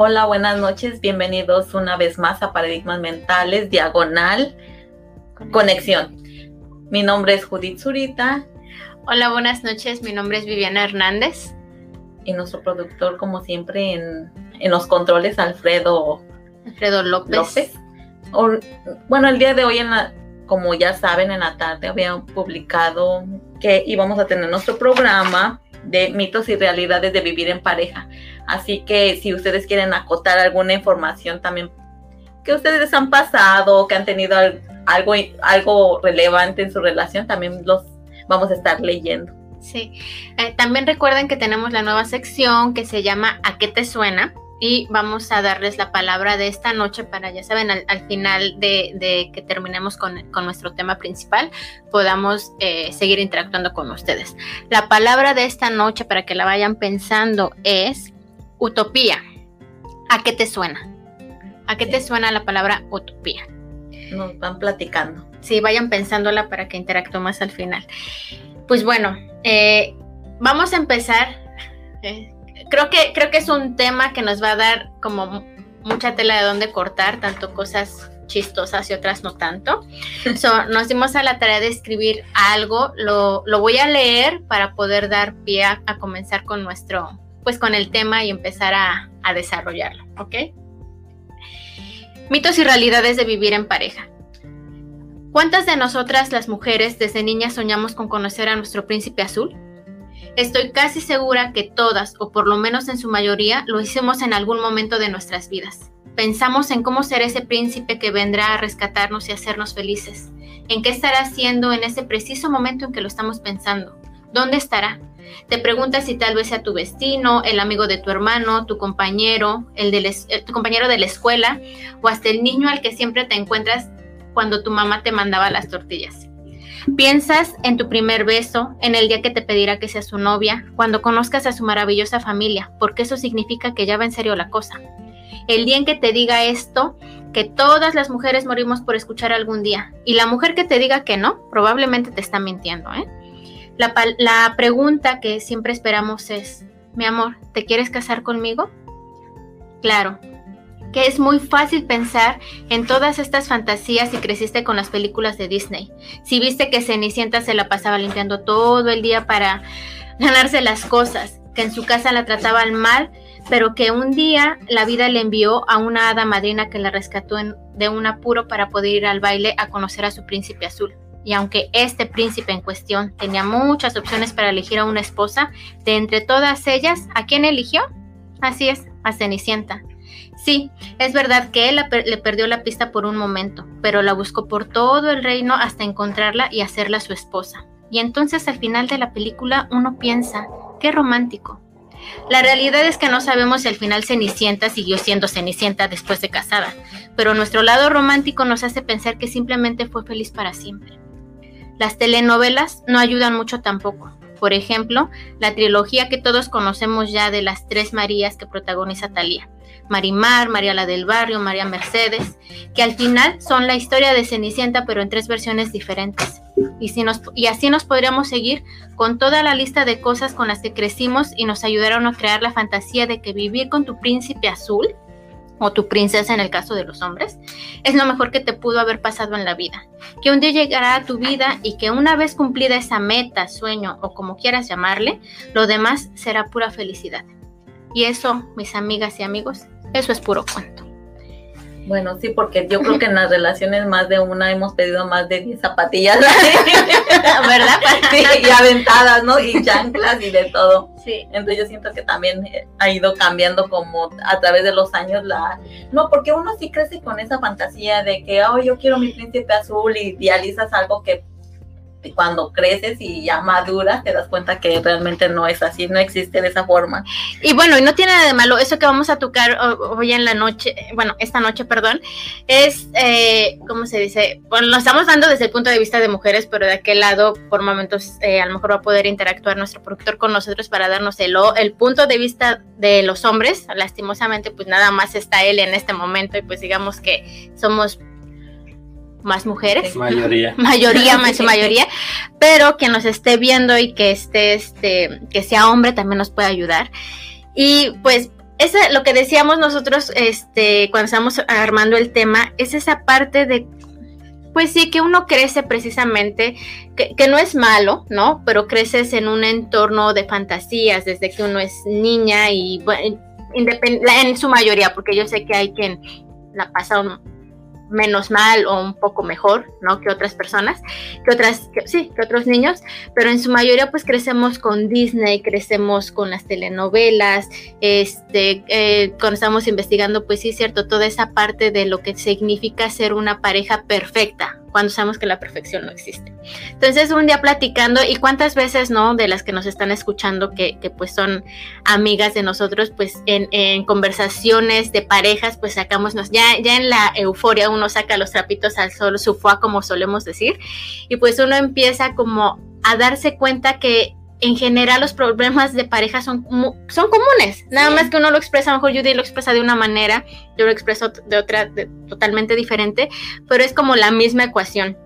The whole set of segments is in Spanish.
Hola, buenas noches. Bienvenidos una vez más a Paradigmas Mentales, Diagonal, Conexión. Mi nombre es Judith Zurita. Hola, buenas noches. Mi nombre es Viviana Hernández. Y nuestro productor, como siempre, en, los controles, Alfredo, Alfredo López. bueno, el día de hoy, en la, como ya saben, en la tarde había publicado que íbamos a tener nuestro programa de mitos y realidades de vivir en pareja. Así que si ustedes quieren acotar alguna información también que ustedes han pasado, que han tenido algo, algo relevante en su relación, también los vamos a estar leyendo. Sí, eh, también recuerden que tenemos la nueva sección que se llama ¿A qué te suena? y vamos a darles la palabra de esta noche para, ya saben, al, final de, que terminemos con, nuestro tema principal, podamos eh, seguir interactuando con ustedes. La palabra de esta noche, para que la vayan pensando, es utopía. ¿A qué te suena? ¿A qué te suena la palabra utopía? Nos van platicando. Sí, vayan pensándola para que interactuemos al final. Pues bueno, eh, vamos a empezar. Eh, creo que, creo que es un tema que nos va a dar como mucha tela de dónde cortar, tanto cosas chistosas y otras no tanto. nos dimos a la tarea de escribir algo, lo, voy a leer para poder dar pie a, comenzar con nuestro, pues con el tema y empezar a, a desarrollarlo, ¿ok? Mitos y realidades de vivir en pareja. ¿Cuántas de nosotras las mujeres desde niñas soñamos con conocer a nuestro príncipe azul? Estoy casi segura que todas, o por lo menos en su mayoría, lo hicimos en algún momento de nuestras vidas. Pensamos en cómo será ese príncipe que vendrá a rescatarnos y hacernos felices. ¿En qué estará haciendo en ese preciso momento en que lo estamos pensando? ¿Dónde estará? Te preguntas si tal vez sea tu vecino, el amigo de tu hermano, tu compañero, el de eh, tu compañero de la escuela o hasta el niño al que siempre te encuentras cuando tu mamá te mandaba las tortillas. Piensas en tu primer beso, en el día que te pedirá que seas su novia, cuando conozcas a su maravillosa familia, porque eso significa que ya va en serio la cosa. El día en que te diga esto, que todas las mujeres morimos por escuchar algún día, y la mujer que te diga que no, probablemente te está mintiendo. ¿eh? La, la pregunta que siempre esperamos es, mi amor, ¿te quieres casar conmigo? Claro, que es muy fácil pensar en todas estas fantasías si creciste con las películas de Disney. Si viste que Cenicienta se la pasaba limpiando todo el día para ganarse las cosas, que en su casa la trataban mal, pero que un día la vida le envió a una hada madrina que la rescató de un apuro para poder ir al baile a conocer a su príncipe azul. Y aunque este príncipe en cuestión tenía muchas opciones para elegir a una esposa, de entre todas ellas, ¿a quién eligió? Así es, a Cenicienta. Sí, es verdad que él le perdió la pista por un momento, pero la buscó por todo el reino hasta encontrarla y hacerla su esposa. Y entonces al final de la película uno piensa, qué romántico. La realidad es que no sabemos si al final Cenicienta siguió siendo Cenicienta después de casada, pero nuestro lado romántico nos hace pensar que simplemente fue feliz para siempre. Las telenovelas no ayudan mucho tampoco. Por ejemplo, la trilogía que todos conocemos ya de las tres Marías que protagoniza Talía. Marimar, María la del Barrio, María Mercedes, que al final son la historia de Cenicienta pero en tres versiones diferentes. Y, si nos, y así nos podríamos seguir con toda la lista de cosas con las que crecimos y nos ayudaron a crear la fantasía de que vivir con tu príncipe azul o tu princesa en el caso de los hombres, es lo mejor que te pudo haber pasado en la vida. Que un día llegará a tu vida y que una vez cumplida esa meta, sueño o como quieras llamarle, lo demás será pura felicidad. Y eso, mis amigas y amigos, eso es puro cuento. Bueno, sí, porque yo creo que en las relaciones más de una hemos pedido más de 10 zapatillas, ¿verdad? Sí, y aventadas, ¿no? Y chanclas y de todo. Sí. Entonces yo siento que también ha ido cambiando como a través de los años la... No, porque uno sí crece con esa fantasía de que, oh, yo quiero mi príncipe azul y idealizas algo que cuando creces y ya maduras te das cuenta que realmente no es así, no existe de esa forma. Y bueno, y no tiene nada de malo, eso que vamos a tocar hoy en la noche, bueno, esta noche, perdón, es, eh, ¿cómo se dice? Bueno, lo estamos dando desde el punto de vista de mujeres, pero de aquel lado, por momentos, eh, a lo mejor va a poder interactuar nuestro productor con nosotros para darnos el, el punto de vista de los hombres. Lastimosamente, pues nada más está él en este momento y pues digamos que somos más mujeres. Mayoría. mayoría, más mayoría. Pero que nos esté viendo y que esté, este, que sea hombre también nos puede ayudar. Y pues esa, lo que decíamos nosotros este, cuando estamos armando el tema, es esa parte de pues sí, que uno crece precisamente, que, no es malo, ¿no? Pero creces en un entorno de fantasías desde que uno es niña y bueno, en su mayoría, porque yo sé que hay quien la pasa menos mal o un poco mejor, ¿no? Que otras personas, que otras, sí, que otros niños, pero en su mayoría pues crecemos con Disney, crecemos con las telenovelas, este, eh, cuando estamos investigando pues sí, cierto, toda esa parte de lo que significa ser una pareja perfecta, cuando sabemos que la perfección no existe. Entonces, un día platicando, y cuántas veces, ¿no? De las que nos están escuchando, que, que pues son amigas de nosotros, pues en, en, conversaciones de parejas, pues sacamos, ya, ya en la euforia uno saca los trapitos al sol, su foie, como solemos decir, y pues uno empieza como a darse cuenta que en general los problemas de pareja son, son comunes, nada más que uno lo expresa, a lo mejor Judy lo expresa de una manera, yo lo expreso de otra totalmente diferente, pero es como la misma ecuación.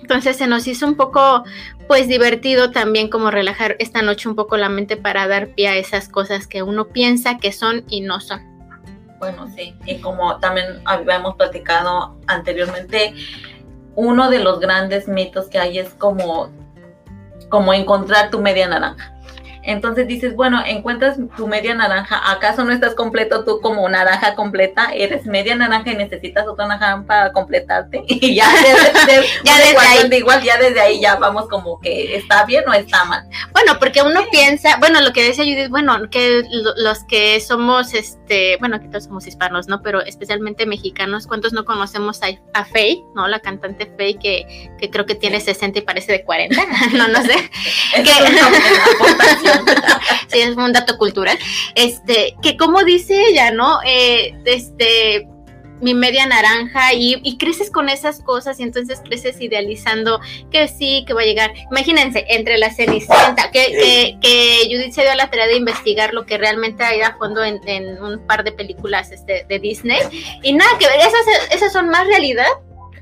Entonces se nos hizo un poco pues divertido también como relajar esta noche un poco la mente para dar pie a esas cosas que uno piensa que son y no son. Bueno, sí, y como también habíamos platicado anteriormente, uno de los grandes mitos que hay es como como encontrar tu media naranja. Entonces dices, bueno, encuentras tu media naranja, ¿acaso no estás completo tú como naranja completa? Eres media naranja y necesitas otra naranja para completarte. Y ya desde, ya desde ahí. igual, ya desde ahí ya vamos como que está bien o está mal. Bueno, porque uno piensa, bueno, lo que decía Judith, bueno, que los que somos, este, bueno, que todos somos hispanos, ¿no? Pero especialmente mexicanos, ¿cuántos no conocemos a, a Faye, ¿no? La cantante Faye que, que creo que tiene 60 y parece de 40, no, no sé. que, sí, es un dato cultural. Este, que como dice ella, ¿no? Eh, este, mi media naranja y, creces con esas cosas y entonces creces idealizando que sí, que va a llegar. Imagínense, entre la Cenicienta, que, que, Judith se dio a la tarea de investigar lo que realmente hay a fondo en, un par de películas este, de Disney y nada que ver, esas, esas son más realidad.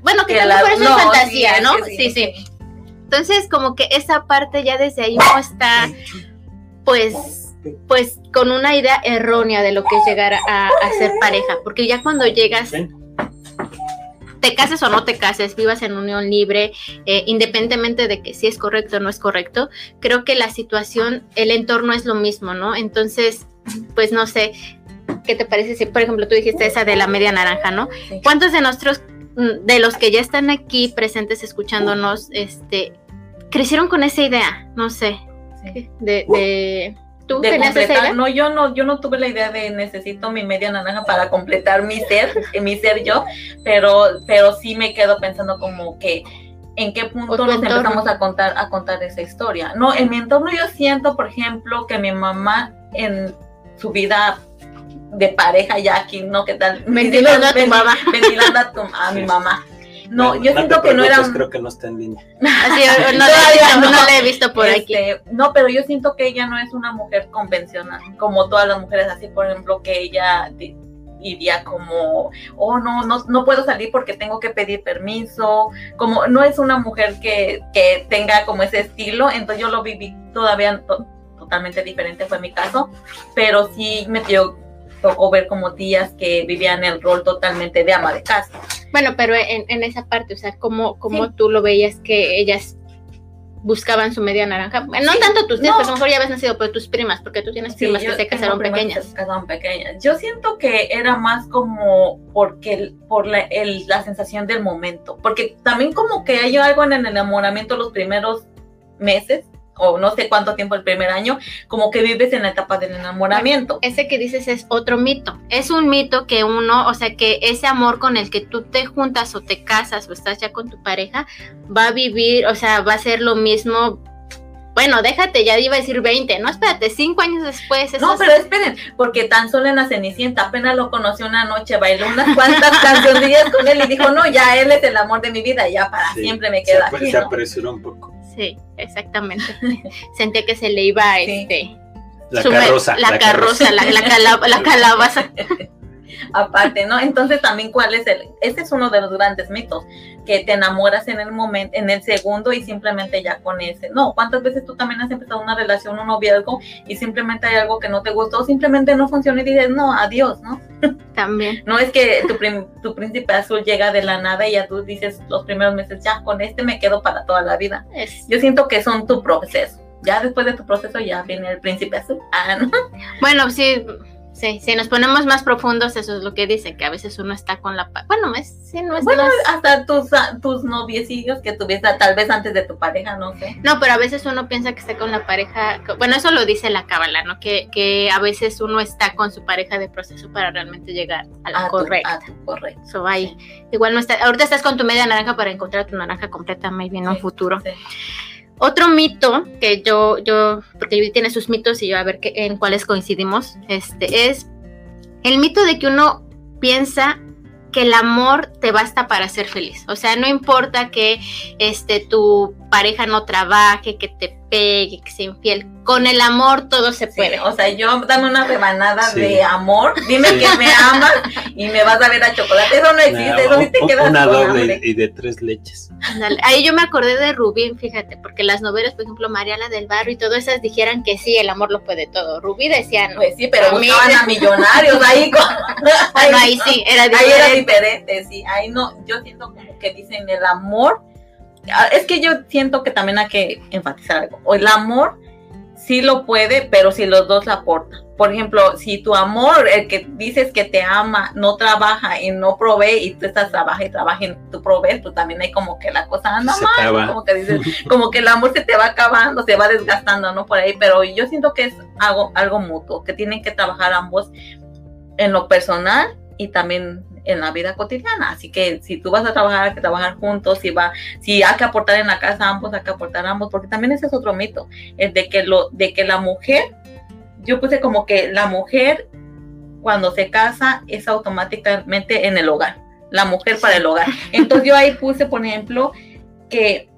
Bueno, que, que la, es fantasía, ¿no? sí, sí, Entonces, como que esa parte ya desde ahí no está pues, pues con una idea errónea de lo que es llegar a, ser pareja, porque ya cuando llegas, te cases o no te cases, vivas en unión libre, eh, independientemente de que si es correcto o no es correcto, creo que la situación, el entorno es lo mismo, ¿no? Entonces, pues no sé, ¿qué te parece si, por ejemplo, tú dijiste esa de la media naranja, ¿no? ¿Cuántos de nosotros, mm, de los que ya están aquí presentes escuchándonos, este, crecieron con esa idea? No sé, de, de ¿Tú No, yo no, yo no tuve la idea de necesito mi media naranja para completar mi ser, mi ser yo, pero, pero sí me quedo pensando como que en qué punto nos empezamos a contar, a contar esa historia. No, en mi entorno yo siento, por ejemplo, que mi mamá en su vida de pareja ya aquí, ¿no? ¿Qué tal? Ventilando a tu mamá. Ventilando a, a mi mamá no, yo siento que no era. Creo que no está en línea. Así, no, no, no, la he visto por aquí. Este, no, pero yo siento que ella no es una mujer convencional, como todas las mujeres, así por ejemplo, que ella iría como, oh, no, no, no puedo salir porque tengo que pedir permiso, como no es una mujer que, que tenga como ese estilo, entonces yo lo viví todavía totalmente diferente, fue mi caso, pero sí me dio, tocó ver como tías que vivían el rol totalmente de ama de casa. Bueno, pero en, esa parte, o sea, ¿cómo, cómo tú lo veías que ellas buscaban su media naranja? no tanto tus tías, no. a lo mejor ya habías nacido, pero tus primas, porque tú tienes primas que se casaron pequeñas. Se casaron pequeñas. Yo siento que era más como porque por la, el, la sensación del momento, porque también como que hay algo en el enamoramiento los primeros meses o no sé cuánto tiempo el primer año, como que vives en la etapa del enamoramiento. Ese que dices es otro mito. Es un mito que uno, o sea, que ese amor con el que tú te juntas o te casas o estás ya con tu pareja, va a vivir, o sea, va a ser lo mismo. Bueno, déjate, ya iba a decir 20, no, espérate, cinco años después. No, pero esperen, porque tan solo en la Cenicienta apenas lo conoció una noche, bailó unas cuantas canciones con él y dijo, no, ya él es el amor de mi vida, ya para siempre me queda se, aquí. Se apresuró un poco. Sí, exactamente. Sentía que se le iba este la carroza. La, carroza, la, la, calabaza. aparte, ¿no? Entonces también cuál es el, ese es uno de los grandes mitos, que te enamoras en el momento, en el segundo y simplemente ya con ese. No, ¿cuántas veces tú también has empezado una relación, un noviazgo y simplemente hay algo que no te gustó, simplemente no funciona y dices, no, adiós, ¿no? También. No es que tu, tu príncipe azul llega de la nada y ya tú dices los primeros meses, ya con este me quedo para toda la vida. Yo siento que son tu proceso. Ya después de tu proceso ya viene el príncipe azul. Ah, ¿no? Bueno, sí, Sí, si nos ponemos más profundos, eso es lo que dice, que a veces uno está con la... Bueno, es, sí, no es bueno hasta tus, ah, tus noviecillos que tuviste tal vez antes de tu pareja, no sé. No, pero a veces uno piensa que está con la pareja... Bueno, eso lo dice la cábala, ¿no? Que, que a veces uno está con su pareja de proceso para realmente llegar a la correcta. correcto. So, ahí, igual no está... Ahorita estás con tu media naranja para encontrar tu naranja completa, maybe en un futuro. Otro mito que yo, yo, porque tiene sus mitos y yo a ver qué, en cuáles coincidimos, este, es el mito de que uno piensa que el amor te basta para ser feliz. O sea, no importa que este, tu pareja no trabaje, que te pegue, que sea infiel. Con el amor todo se puede. o sea, yo dame una rebanada de amor, dime que me amas y me vas a ver a chocolate. Eso no existe, eso sí te queda Una doble y de tres leches. Ahí yo me acordé de Rubí, fíjate, porque las novelas, por ejemplo, Mariana del Barrio y todas esas dijeran que sí, el amor lo puede todo. Rubí decía no. Pues sí, pero buscaban a millonarios ahí. ahí, ahí sí, era diferente. Ahí era diferente, sí. Ahí no, yo siento como que dicen el amor es que yo siento que también hay que enfatizar algo. El amor sí lo puede, pero si los dos la aportan. Por ejemplo, si tu amor, el que dices que te ama, no trabaja y no provee y tú estás trabaja y trabaja y tú provees, pues también hay como que la cosa anda mal, como que dices, como que el amor se te va acabando, se va desgastando, ¿no? Por ahí, pero yo siento que es algo, algo mutuo, que tienen que trabajar ambos en lo personal y también en la vida cotidiana. Así que si tú vas a trabajar, hay que trabajar juntos, si va, si hay que aportar en la casa ambos, hay que aportar ambos, porque también ese es otro mito, el de que lo, de que la mujer, yo puse como que la mujer cuando se casa es automáticamente en el hogar, la mujer para el hogar. Entonces yo ahí puse, por ejemplo, que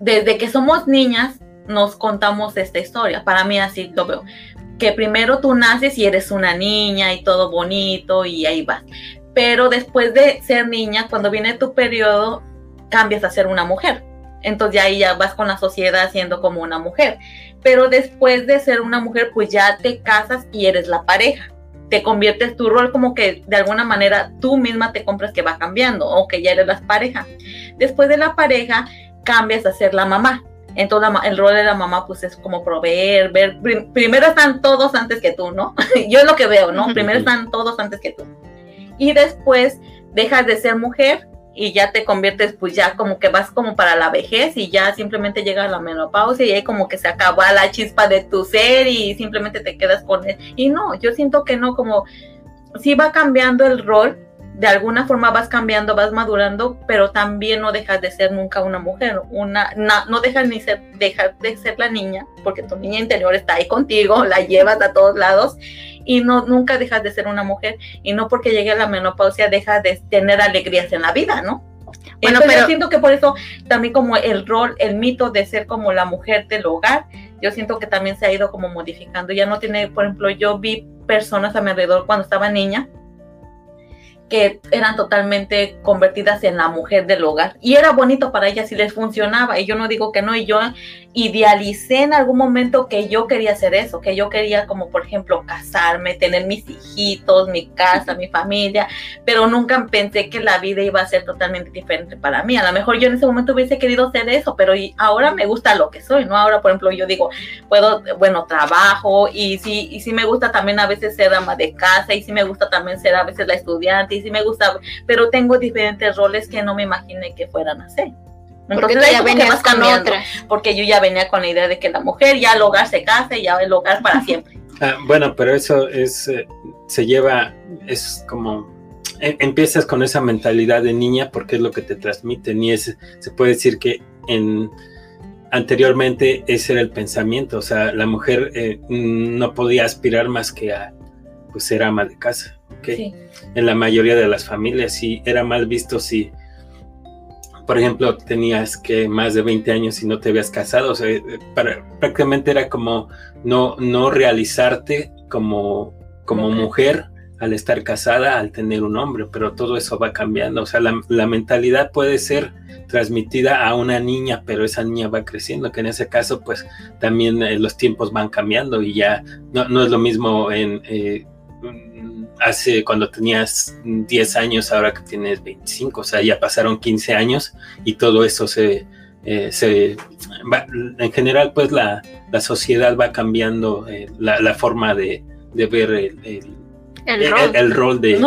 desde que somos niñas nos contamos esta historia. Para mí así lo veo que primero tú naces y eres una niña y todo bonito y ahí vas. Pero después de ser niña, cuando viene tu periodo, cambias a ser una mujer. Entonces ahí ya vas con la sociedad siendo como una mujer. Pero después de ser una mujer, pues ya te casas y eres la pareja. Te conviertes tu rol como que de alguna manera tú misma te compras que va cambiando o que ya eres la pareja. Después de la pareja, cambias a ser la mamá entonces el rol de la mamá pues es como proveer, ver, primero están todos antes que tú, ¿no? Yo es lo que veo, ¿no? Primero están todos antes que tú. Y después dejas de ser mujer y ya te conviertes pues ya como que vas como para la vejez y ya simplemente llega la menopausia y ahí como que se acaba la chispa de tu ser y simplemente te quedas con él. Y no, yo siento que no, como si va cambiando el rol, de alguna forma vas cambiando, vas madurando, pero también no dejas de ser nunca una mujer, una, no, dejas ni ser, dejar de ser la niña, porque tu niña interior está ahí contigo, la llevas a todos lados y no, nunca dejas de ser una mujer y no porque llegue a la menopausia dejas de tener alegrías en la vida, ¿no? Bueno, pero yo siento que por eso también como el rol, el mito de ser como la mujer del hogar, yo siento que también se ha ido como modificando. Ya no tiene, por ejemplo, yo vi personas a mi alrededor cuando estaba niña que eran totalmente convertidas en la mujer del hogar. Y era bonito para ellas y les funcionaba. Y yo no digo que no. Y yo idealicé en algún momento que yo quería hacer eso, que yo quería como por ejemplo casarme, tener mis hijitos, mi casa, mi familia, pero nunca pensé que la vida iba a ser totalmente diferente para mí. A lo mejor yo en ese momento hubiese querido hacer eso, pero ahora me gusta lo que soy, ¿no? Ahora, por ejemplo, yo digo, puedo, bueno, trabajo y sí, y sí me gusta también a veces ser ama de casa y sí me gusta también ser a veces la estudiante y sí me gusta, pero tengo diferentes roles que no me imaginé que fueran a hacer. Porque tú ya venías con otra. Porque yo ya venía con la idea de que la mujer ya el hogar se casa y ya el hogar para siempre. Ah, bueno, pero eso es, eh, se lleva, es como, em, empiezas con esa mentalidad de niña porque es lo que te transmiten y es, se puede decir que en, anteriormente ese era el pensamiento, o sea, la mujer eh, no podía aspirar más que a pues, ser ama de casa, ¿ok? En la mayoría de las familias sí era mal visto si por ejemplo, tenías que más de 20 años y no te habías casado, o sea, eh, prácticamente era como no, no realizarte como, como mujer al estar casada, al tener un hombre, pero todo eso va cambiando. O sea, la, mentalidad puede ser transmitida a una niña, pero esa niña va creciendo, que en ese caso, pues también eh, los tiempos van cambiando y ya no, es lo mismo en... Eh, hace cuando tenías 10 años, ahora que tienes 25, o sea, ya pasaron 15 años y todo eso se, eh, se en general, pues la, la sociedad va cambiando la, la, forma de, de ver el, el, rol, de,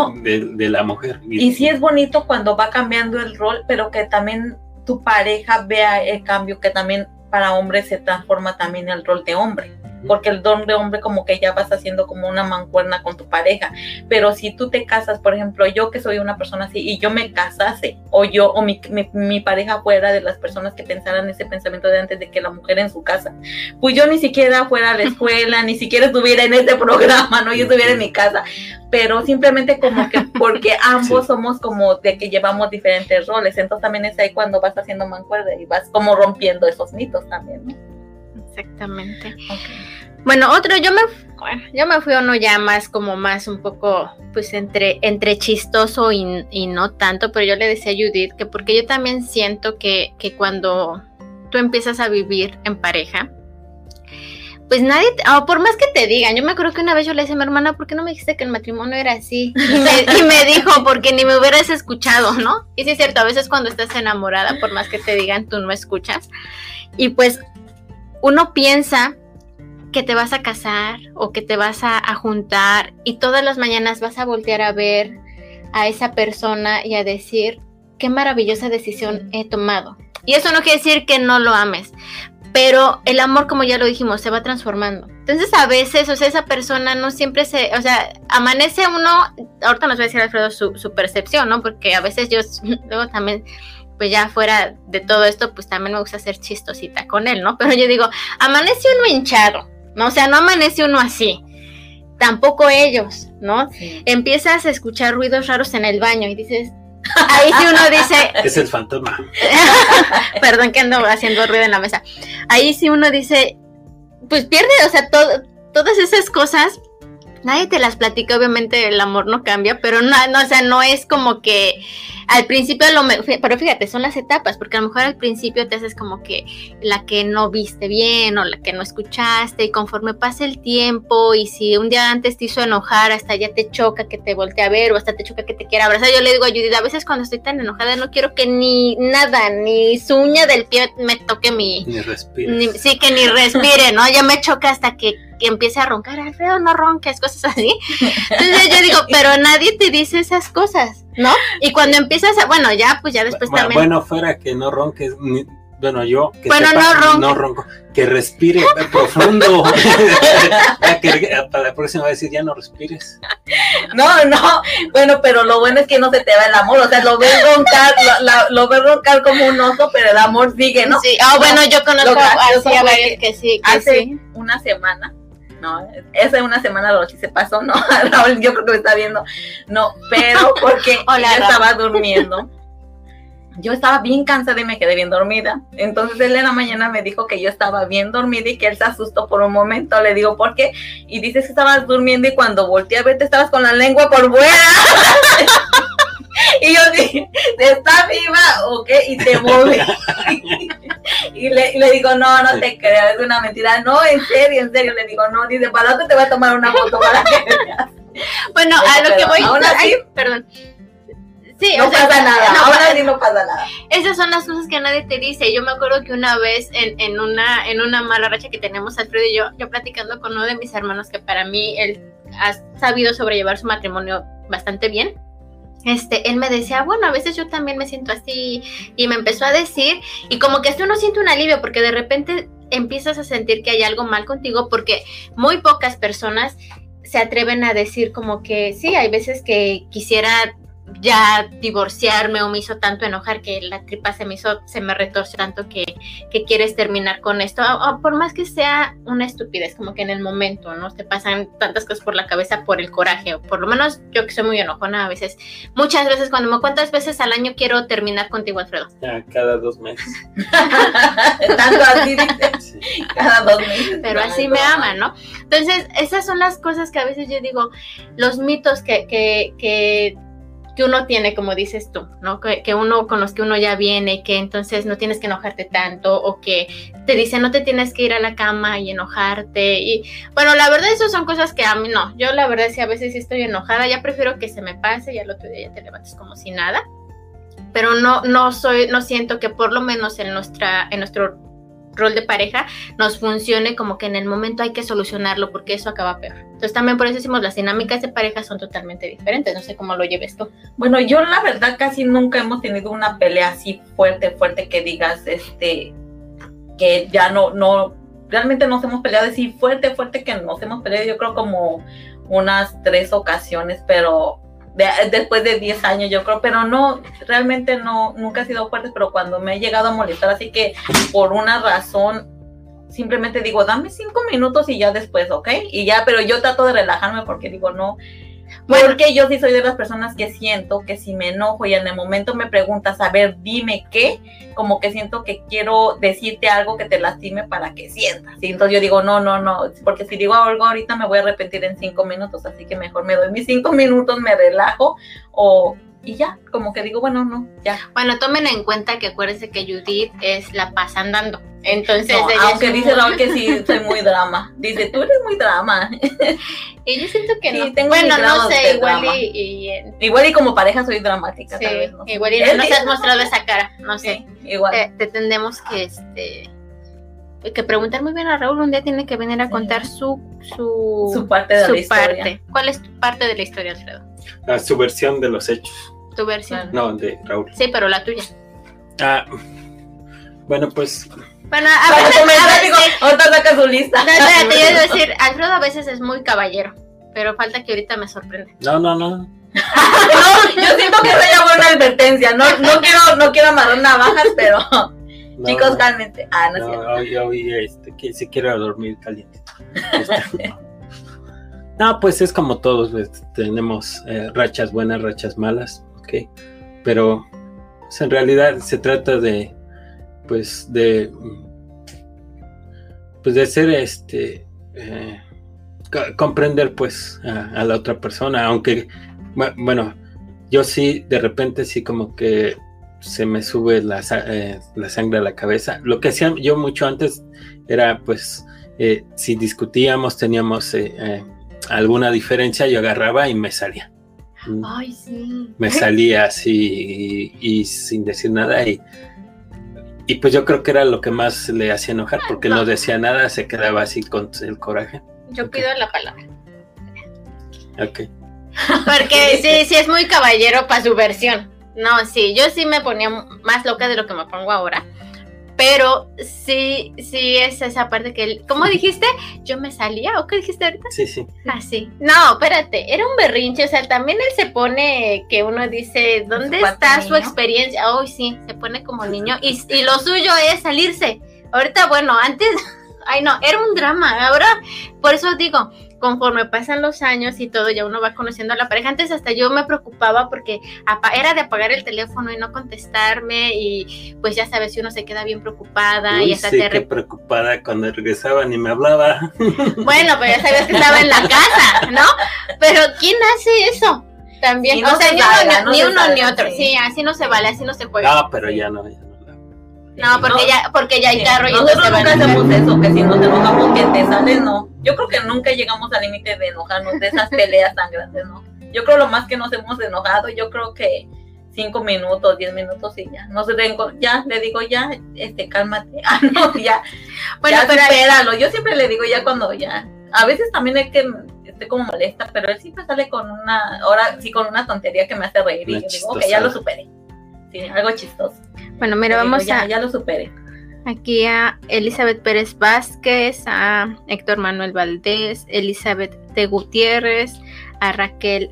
de, la mujer. Y sí es bonito cuando va cambiando el rol, pero que también tu pareja vea el cambio, que también para hombres se transforma también el rol de hombre porque el don de hombre como que ya vas haciendo como una mancuerna con tu pareja. Pero si tú te casas, por ejemplo, yo que soy una persona así y yo me casase o yo o mi, mi, pareja fuera de las personas que pensaran ese pensamiento de antes de que la mujer en su casa, pues yo ni siquiera fuera a la escuela, ni siquiera estuviera en este programa, ¿no? Yo estuviera en mi casa, pero simplemente como que porque ambos somos como de que llevamos diferentes roles, entonces también es ahí cuando vas haciendo mancuerna y vas como rompiendo esos mitos también, ¿no? Exactamente. Bueno, otro, yo me, yo me fui uno ya más como más un poco, pues entre, entre chistoso y, no tanto, pero yo le decía a Judith que porque yo también siento que, que cuando tú empiezas a vivir en pareja, pues nadie, o por más que te digan, yo me acuerdo que una vez yo le dije a mi hermana, ¿por qué no me dijiste que el matrimonio era así? Y me, y me, dijo, porque ni me hubieras escuchado, ¿no? Y sí es cierto, a veces cuando estás enamorada, por más que te digan, tú no escuchas. Y pues uno piensa que te vas a casar o que te vas a, juntar y todas las mañanas vas a voltear a ver a esa persona y a decir, qué maravillosa decisión he tomado. Y eso no quiere decir que no lo ames, pero el amor, como ya lo dijimos, se va transformando. Entonces a veces, o sea, esa persona no siempre se, o sea, amanece uno, ahorita nos va a decir Alfredo su, percepción, ¿no? Porque a veces yo luego también pues ya fuera de todo esto, pues también me gusta hacer chistosita con él, ¿no? Pero yo digo, amanece uno hinchado. O sea, no amanece uno así. Tampoco ellos, ¿no? Empiezas a escuchar ruidos raros en el baño y dices, ahí sí uno dice... Es el fantasma. Perdón que ando haciendo ruido en la mesa. Ahí sí uno dice, pues pierde, o sea, todo, todas esas cosas nadie te las platica, obviamente el amor no cambia, pero no, no o sea, no es como que al principio lo pero fíjate, son las etapas, porque a lo mejor al principio te haces como que la que no viste bien o la que no escuchaste y conforme pasa el tiempo y si un día antes te hizo enojar, hasta ya te choca que te voltee a ver o hasta te choca que te quiera abrazar, yo le digo a Judith, a veces cuando estoy tan enojada no quiero que ni nada, ni su uña del pie me toque mi... Ni respire. sí, que ni respire, ¿no? Ya me choca hasta que que empiece a roncar, Alfredo, no ronques, cosas así. Entonces yo digo, pero nadie te dice esas cosas, ¿no? Y cuando empiezas a, bueno, ya, pues ya después también. Bueno, fuera que no ronques, bueno, yo que bueno, no, ronco. que respire profundo. para la próxima vez ya no respires. No, no, bueno, pero lo bueno es que no se te va el amor, o sea, lo ves roncar, lo, ves roncar como un oso, pero el amor sigue, ¿no? Sí, ah, bueno, yo conozco así a varios que sí, que hace una semana no, esa una semana lo se pasó, no, Raúl yo creo que me está viendo, no, pero porque yo estaba durmiendo, yo estaba bien cansada y me quedé bien dormida, entonces él en la mañana me dijo que yo estaba bien dormida y que él se asustó por un momento, le digo, ¿por qué? Y dices que estabas durmiendo y cuando volteé a verte estabas con la lengua por fuera. y yo dije, ¿está viva o qué? Y te moví. y, le, le, digo, no, no te creo, es una mentira. No, en serio, en serio. Le digo, no, dice, ¿para dónde te voy a tomar una foto para que veas? Bueno, a lo que voy, aún así, perdón. Sí, no pasa nada, ahora sí no pasa nada. Esas son las cosas que nadie te dice. Yo me acuerdo que una vez en, en, una, en una mala racha que tenemos Alfredo y yo, yo platicando con uno de mis hermanos que para mí él ha sabido sobrellevar su matrimonio bastante bien este, él me decía, bueno, a veces yo también me siento así y me empezó a decir y como que esto uno siente un alivio porque de repente empiezas a sentir que hay algo mal contigo porque muy pocas personas se atreven a decir como que sí, hay veces que quisiera ya divorciarme o me hizo tanto enojar que la tripa se me hizo, se me retorce tanto que, que quieres terminar con esto, o, por más que sea una estupidez, como que en el momento, ¿no? Te pasan tantas cosas por la cabeza por el coraje, o por lo menos yo que soy muy enojona a veces, muchas veces cuando me cuántas veces al año quiero terminar contigo, Alfredo. Ya, cada dos meses. tanto así, cada dos meses. Pero así me aman, ¿no? Entonces, esas son las cosas que a veces yo digo, los mitos que, que, que que uno tiene, como dices tú, ¿no? Que, uno con los que uno ya viene, que entonces no tienes que enojarte tanto o que te dicen no te tienes que ir a la cama y enojarte. Y bueno, la verdad, eso son cosas que a mí no. Yo la verdad, si a veces estoy enojada, ya prefiero que se me pase y al otro día ya te levantes como si nada. Pero no, no soy, no siento que por lo menos en nuestra, en nuestro rol de pareja nos funcione como que en el momento hay que solucionarlo porque eso acaba peor. Entonces también por eso decimos las dinámicas de pareja son totalmente diferentes. No sé cómo lo lleves tú. Bueno, yo la verdad casi nunca hemos tenido una pelea así fuerte, fuerte que digas, este, que ya no, no, realmente nos hemos peleado así fuerte, fuerte que nos hemos peleado. Yo creo como unas tres ocasiones, pero después de 10 años, yo creo, pero no, realmente no, nunca ha sido fuerte, pero cuando me he llegado a molestar, así que por una razón, simplemente digo, dame cinco minutos y ya después, ¿ok? Y ya, pero yo trato de relajarme porque digo, no, porque yo sí soy de las personas que siento que si me enojo y en el momento me preguntas, a ver, dime qué, como que siento que quiero decirte algo que te lastime para que sientas. Y entonces yo digo, no, no, no, porque si digo algo ahorita me voy a arrepentir en cinco minutos, así que mejor me doy mis cinco minutos, me relajo o y ya, como que digo, bueno, no, ya. Bueno, tomen en cuenta que acuérdense que Judith es la paz andando. Entonces, aunque dice Raúl que sí soy muy drama. Dice, tú eres muy drama. y yo siento que no. Tengo bueno, no sé, igual y, Igual y como pareja soy dramática, sí, Igual y no, se has mostrado esa cara, no sé. igual. te tendemos que este que preguntar muy bien a Raúl, un día tiene que venir a contar su, su, su parte de la historia. ¿Cuál es tu parte de la historia, Alfredo? La, su versión de los hechos. ¿Tu versión? No, de Raúl. Sí, pero la tuya. Ah, bueno, pues... Bueno, a veces... ahorita saca su lista. No, espérate, yo iba a decir, Alfredo a veces es muy caballero, pero falta que ahorita me sorprenda. No, no, no. no, yo siento que esa ya fue una advertencia. No, no quiero, no quiero amarrar navajas, pero Chicos, cálmense. Ah, no, no cierto. este, que si quiero dormir caliente. Este, no, pues es como todos, pues, tenemos eh, rachas buenas, rachas malas, ok. Pero pues, en realidad se trata de, pues, de, pues, de ser, este, eh, comprender, pues, a, la otra persona, aunque, bueno, yo sí, de repente sí como que se me sube la, eh, la, sangre a la cabeza. Lo que hacía yo mucho antes era, pues, eh, si discutíamos, teníamos eh, alguna diferencia, yo agarraba y me salía. Mm. Ay, sí. Me salía así y, sin decir nada y, y pues yo creo que era lo que más le hacía enojar porque no, decía nada, se quedaba así con el coraje. Yo pido la palabra. Ok. Porque sí, sí es muy caballero para su versión. No, sí, yo sí me ponía más loca de lo que me pongo ahora. Pero sí, sí es esa parte que, ¿cómo dijiste? ¿Yo me salía o qué dijiste ahorita? Sí, sí. Ah, sí. No, espérate, era un berrinche, o sea, también él se pone que uno dice, ¿dónde está su experiencia? Ay, sí, se pone como niño y, y lo suyo es salirse. Ahorita, bueno, antes, ay no, era un drama. Ahora, por eso digo, conforme pasan los años y todo, ya uno va conociendo a la pareja. Antes hasta yo me preocupaba porque era de apagar el teléfono y no contestarme y pues ya sabes, si uno se queda bien preocupada y hasta sí, te... preocupada cuando regresaba ni me hablaba. Bueno, pues ya sabes que estaba en la casa, ¿no? Pero ¿quién hace eso? También, o sea, ni, uno, ni, otro. Sí. así no se vale, así no se juega. No, pero ya no, ya no. No, porque ya, porque ya hay carro y nosotros nunca hacemos eso, que si nos enojamos que te sale, no. Yo creo que nunca llegamos al límite de enojarnos de esas peleas tan grandes, ¿no? Yo creo lo más que nos hemos enojado, yo creo que cinco minutos, diez minutos y ya. No se ya, le digo ya, este, cálmate. Ah, no, ya. bueno, ya pero espéralo. Yo siempre le digo ya cuando ya. A veces también es que esté como molesta, pero él siempre sale con una, ahora sí con una tontería que me hace reír y yo digo, ok, ya lo superé. Sí, algo chistoso. Bueno, mira, vamos a. Ya lo supere. Aquí a Elizabeth Pérez Vázquez, a Héctor Manuel Valdés, Elizabeth de Gutiérrez, a Raquel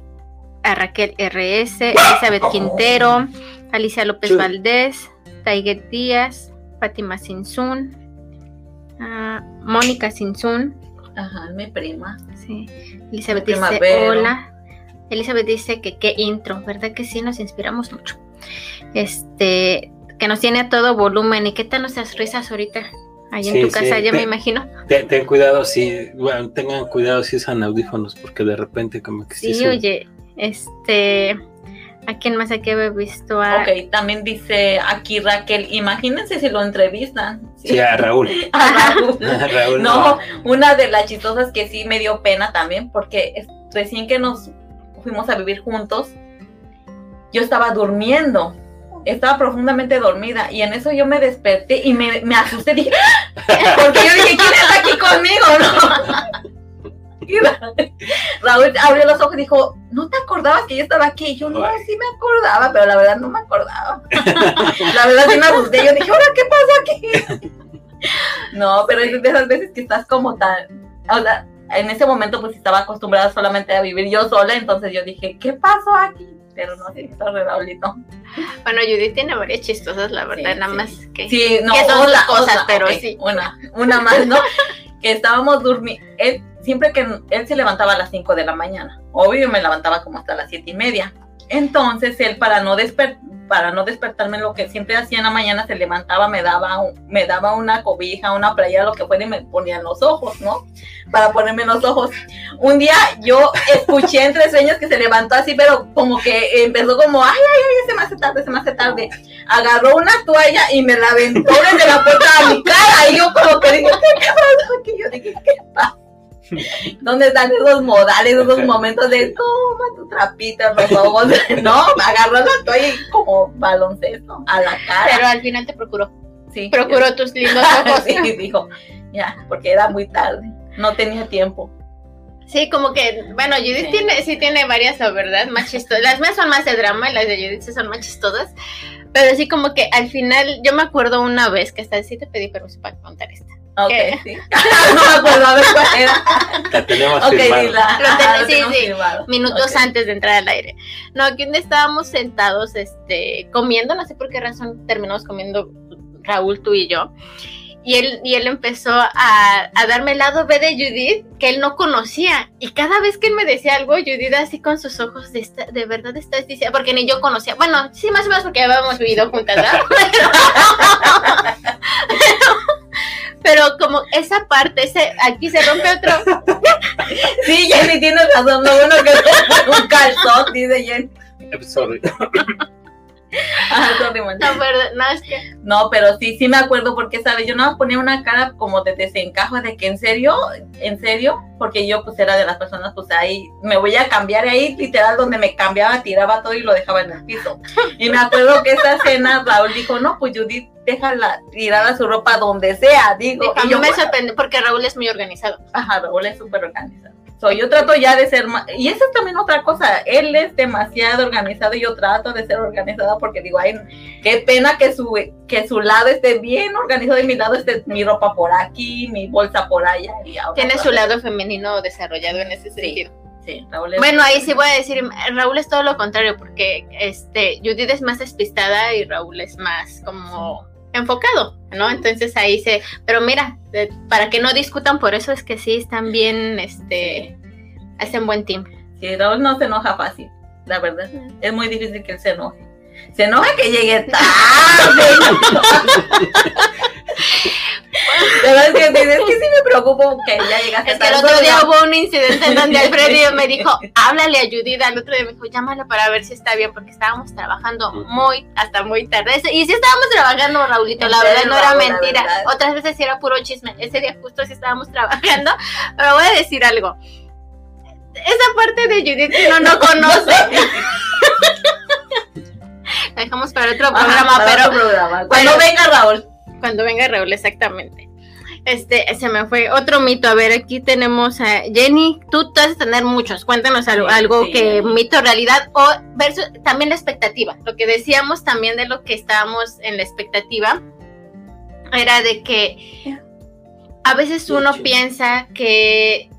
a Raquel RS, Elizabeth Quintero, Alicia López Valdés, Taiget Díaz, Fátima Sinsun, Mónica Sinsun. Ajá, mi prima. Sí. Elizabeth dice, hola. Elizabeth dice que qué intro, ¿verdad que sí? Nos inspiramos mucho. Este, que nos tiene a todo volumen. ¿Y qué tal nuestras risas ahorita? Ahí en tu casa, ya me imagino. Ten, cuidado si, bueno, tengan cuidado si usan audífonos, porque de repente como que sí. Sí, oye, este, ¿a quién más aquí había visto? A... Ok, también dice aquí Raquel, imagínense si lo entrevistan. Sí, a Raúl. a Raúl. no, una de las chistosas que sí me dio pena también, porque recién que nos fuimos a vivir juntos, yo estaba durmiendo estaba profundamente dormida y en eso yo me desperté y me, me asusté, dije, ¡Ah!", porque yo dije, ¿quién está aquí conmigo? ¿no? Raúl abrió los ojos y dijo, ¿no te acordabas que yo estaba aquí? Y yo, no, sí me acordaba, pero la verdad no me acordaba. la verdad sí me asusté. Yo dije, ¿ahora qué pasó aquí? no, pero es de esas veces que estás como tan... O sea, en ese momento pues estaba acostumbrada solamente a vivir yo sola, entonces yo dije, ¿qué pasó aquí? Pero no sé, re Raulito. Bueno, Judith tiene varias chistosas, la verdad, nada más que, sí, no, que son cosas, pero sí. Una, una más, ¿no? que estábamos durmiendo, él, siempre que él se levantaba a las 5 de la mañana, obvio me levantaba como hasta las siete y media. Entonces él para no despertar para no despertarme lo que siempre hacía en la mañana, se levantaba, me daba, me daba una cobija, una playa, lo que fuera y me ponía en los ojos, ¿no? Para ponerme los ojos. Un día yo escuché entre sueños que se levantó así, pero como que empezó como, ay, ay, ay, se me hace tarde, se me hace tarde. Agarró una toalla y me la aventó desde la puerta a mi cara y yo como que dije, ¿qué dije, ¿qué pasa? ¿Dónde están esos modales, esos momentos de toma tu trapito, los ojos? No, me agarró la toalla y como baloncesto a la cara. Pero al final te procuró. Sí. Procuró tus lindos ojos. sí, dijo, ya, porque era muy tarde, no tenía tiempo. Sí, como que, bueno, Judith sí. tiene, sí tiene varias, la verdad, más chistosas. Las mías son más de drama y las de Judith sí son más chistosas. Pero sí, como que al final, yo me acuerdo una vez que hasta sí te pedí permiso para contar esta. Ok, sí. no me acuerdo a ver cuál era. La tenemos okay, La, sí, sí, minutos antes de entrar al aire. No, aquí donde estábamos sentados, este, comiendo, no sé por qué razón terminamos comiendo Raúl, tú y yo. Y él, y él empezó a, a, darme el lado B de Judith que él no conocía. Y cada vez que él me decía algo, Judith así con sus ojos de, de verdad estás diciendo, porque ni yo conocía. Bueno, sí, más o menos porque habíamos vivido juntas, ¿verdad? Pero como esa parte, ese, aquí se rompe otro. sí, Jenny tiene razón, no bueno que un calzón, dice Jenny. Sorry. No, pero sí, sí me acuerdo porque, ¿sabes? Yo no ponía una cara como de desencajo de que en serio, en serio, porque yo pues era de las personas, pues ahí me voy a cambiar ahí, literal, donde me cambiaba, tiraba todo y lo dejaba en el piso. Y me acuerdo que esa escena Raúl dijo, no, pues Judith, déjala tirada su ropa donde sea, digo. a mí me sorprende porque Raúl es muy organizado. Ajá, Raúl es súper organizado yo trato ya de ser más, y eso es también otra cosa, él es demasiado organizado y yo trato de ser organizada porque digo, ay, qué pena que su, que su lado esté bien organizado y mi lado esté mi ropa por aquí, mi bolsa por allá. Tiene su lado femenino desarrollado en ese sentido. Sí, Raúl es bueno, ahí sí voy a decir, Raúl es todo lo contrario, porque este Judith es más despistada y Raúl es más como enfocado, ¿no? Entonces ahí se, pero mira, para que no discutan por eso es que sí están bien, este, hacen buen team. Sí, Raúl no se enoja fácil, la verdad. Es muy difícil que él se enoje. Se enoja que llegue tarde. Pero es que, es que sí me preocupo que ya llegaste Es que el otro día hubo un incidente en donde Alfredo me dijo, háblale a Judith. Al otro día me dijo, llámala para ver si está bien, porque estábamos trabajando muy, hasta muy tarde. Y sí estábamos trabajando, Raulito, la verdad no era mentira. Otras veces sí era puro chisme. Ese día justo sí estábamos trabajando. Pero voy a decir algo. Esa parte de Judith que uno no conoce. La dejamos para otro programa, pero. programa. Cuando venga Raúl. Cuando venga Raúl, exactamente. Este, se me fue otro mito. A ver, aquí tenemos a Jenny. Tú vas a tener muchos. Cuéntanos algo, algo que mito, realidad o versus también la expectativa. Lo que decíamos también de lo que estábamos en la expectativa era de que a veces uno piensa que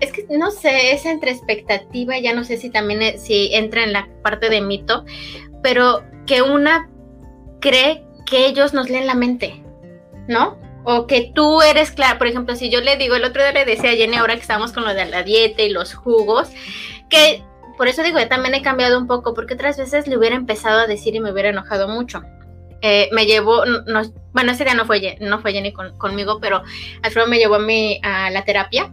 es que no sé, es entre expectativa, ya no sé si también si entra en la parte de mito, pero que una cree que ellos nos leen la mente, ¿no? O que tú eres claro, por ejemplo, si yo le digo, el otro día le decía a Jenny, ahora que estamos con lo de la dieta y los jugos, que por eso digo, yo también he cambiado un poco, porque otras veces le hubiera empezado a decir y me hubiera enojado mucho. Eh, me llevó, bueno, ese día no fue, no fue Jenny conmigo, pero Alfredo me llevó a, mí a la terapia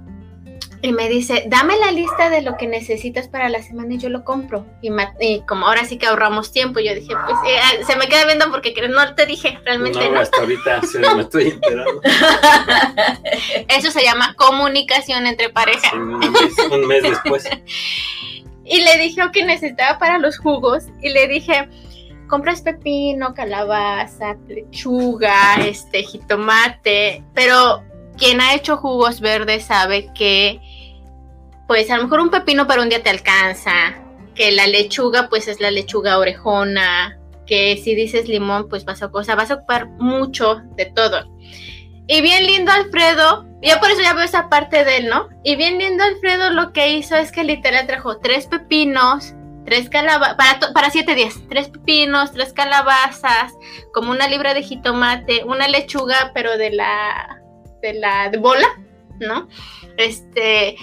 y me dice, dame la lista de lo que necesitas para la semana y yo lo compro. Y, como ahora sí que ahorramos tiempo, yo dije, pues eh, se me queda viendo porque no te dije realmente. No, hasta ahorita se me estoy enterando. Eso se llama comunicación entre pareja. un, mes, después. y le dije lo que necesitaba para los jugos y le dije, compras pepino, calabaza, lechuga, este, jitomate, pero quien ha hecho jugos verdes sabe que pues a lo mejor un pepino para un día te alcanza, que la lechuga pues es la lechuga orejona, que si dices limón pues vas a, vas a ocupar mucho de todo. Y bien lindo Alfredo, yo por eso ya veo esa parte de él, ¿no? Y bien lindo Alfredo lo que hizo es que literal trajo tres pepinos, tres calabazas, para, para siete días, tres pepinos, tres calabazas, como una libra de jitomate, una lechuga, pero de la, de la de bola, ¿no? Este,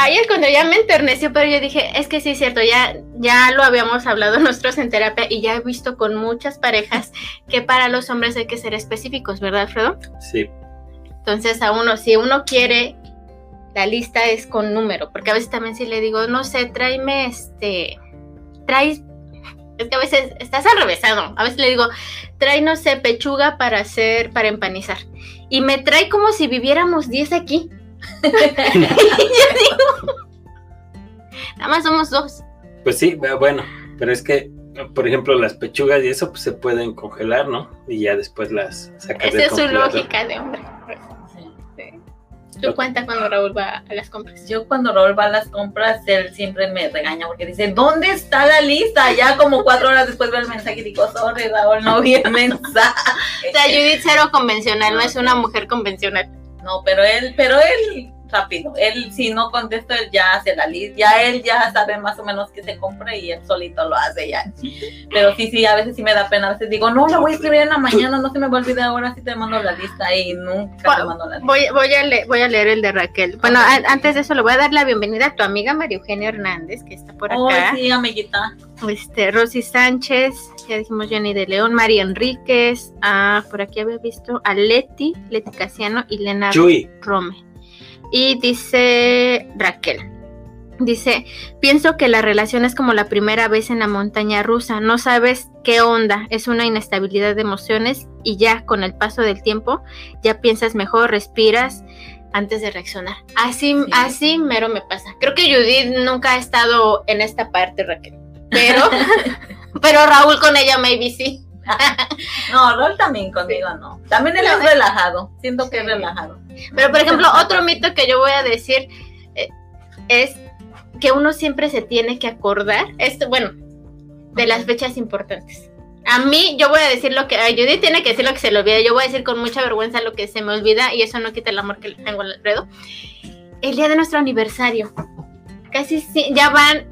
ahí es cuando ya me enterneció, pero yo dije, es que sí es cierto, ya, ya lo habíamos hablado nosotros en terapia y ya he visto con muchas parejas que para los hombres hay que ser específicos, ¿verdad, Alfredo? Sí. Entonces a uno, si uno quiere, la lista es con número, porque a veces también si le digo, no sé, tráeme este, traes, es que a veces estás arrevesado, a veces le digo, trae, no sé, pechuga para hacer, para empanizar, y me trae como si viviéramos 10 aquí. nada más somos dos. Pues sí, bueno, pero es que, por ejemplo, las pechugas y eso pues, se pueden congelar, ¿no? Y ya después las sacas Esa es su lógica de hombre. ¿Tú cuenta cuando Raúl va a las compras? Yo cuando Raúl va a las compras, él siempre me regaña porque dice, ¿dónde está la lista? Ya como cuatro horas después ve el mensaje y digo, sorry Raúl, no vi el mensaje. o sea, Judith cero convencional, no es una mujer convencional. No, pero él, pero él rápido. Él, si no contesta, él ya hace la lista. Ya él ya sabe más o menos que se compre y él solito lo hace ya. Pero sí, sí, a veces sí me da pena. A veces digo, no, la voy a escribir en la mañana, no se me va a olvidar ahora, sí te mando la lista y nunca te mando la lista. Voy, voy, a, voy a leer el de Raquel. Bueno, antes de eso, le voy a dar la bienvenida a tu amiga María Eugenia Hernández, que está por acá. Oh, sí, amiguita. Este, Rosy Sánchez, ya dijimos Jenny de León, María Enríquez, ah, por aquí había visto a Leti, Leti Casiano y Lena Rome. Y dice Raquel. Dice, pienso que la relación es como la primera vez en la montaña rusa, no sabes qué onda, es una inestabilidad de emociones y ya con el paso del tiempo ya piensas mejor, respiras antes de reaccionar. Así, así mero me pasa. Creo que Judith nunca ha estado en esta parte, Raquel. Pero, pero Raúl con ella maybe sí. no, Rol también conmigo no. También él es relajado. Siento que es relajado. Pero por ejemplo, otro mito que yo voy a decir eh, es que uno siempre se tiene que acordar, esto, bueno, de las fechas importantes. A mí, yo voy a decir lo que. A Judith tiene que decir lo que se le olvida. Yo voy a decir con mucha vergüenza lo que se me olvida y eso no quita el amor que le tengo al Alfredo. El día de nuestro aniversario. Casi ya van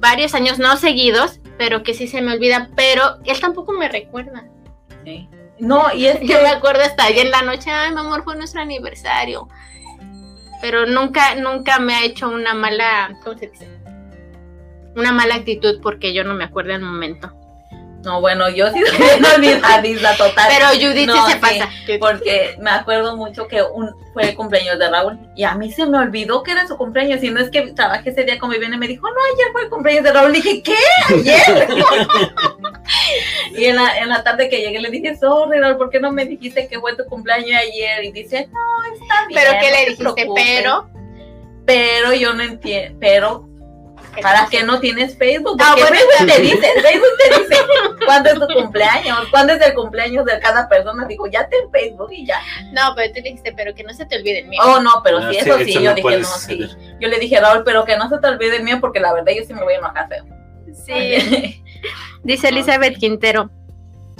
varios años no seguidos, pero que sí se me olvida, pero él tampoco me recuerda. Sí. No, y es que... Yo me acuerdo hasta ayer en la noche, ay, mi amor, fue nuestro aniversario. Pero nunca, nunca me ha hecho una mala, ¿cómo se dice? Una mala actitud porque yo no me acuerdo el momento. No, bueno, yo sí soy la total. Pero Judith sí se pasa. Porque me acuerdo mucho que un, fue el cumpleaños de Raúl y a mí se me olvidó que era su cumpleaños. Y no es que trabajé ese día con mi bien y me dijo, no, ayer fue el cumpleaños de Raúl. Y dije, ¿qué? ¿Ayer? y en la, en la tarde que llegué le dije, sorry, Raúl, ¿por qué no me dijiste que fue tu cumpleaños ayer? Y dice, no, está bien. ¿Pero qué le dijiste? Pero. Pero yo no entiendo, pero ¿Para qué no tienes Facebook? Ah, Porque Facebook te dice, Facebook te dice cuándo es tu cumpleaños, cuándo es el cumpleaños de cada persona. Digo, ya te en Facebook y ya. No, pero tú le dijiste, pero que no se te olvide el mío. Oh, no, pero ah, sí, eso sí, yo dije, no, sí. Yo le dije, Raúl, pero que no se te olvide el mío porque la verdad yo sí me voy a enojar feo. Sí. dice Elizabeth Quintero.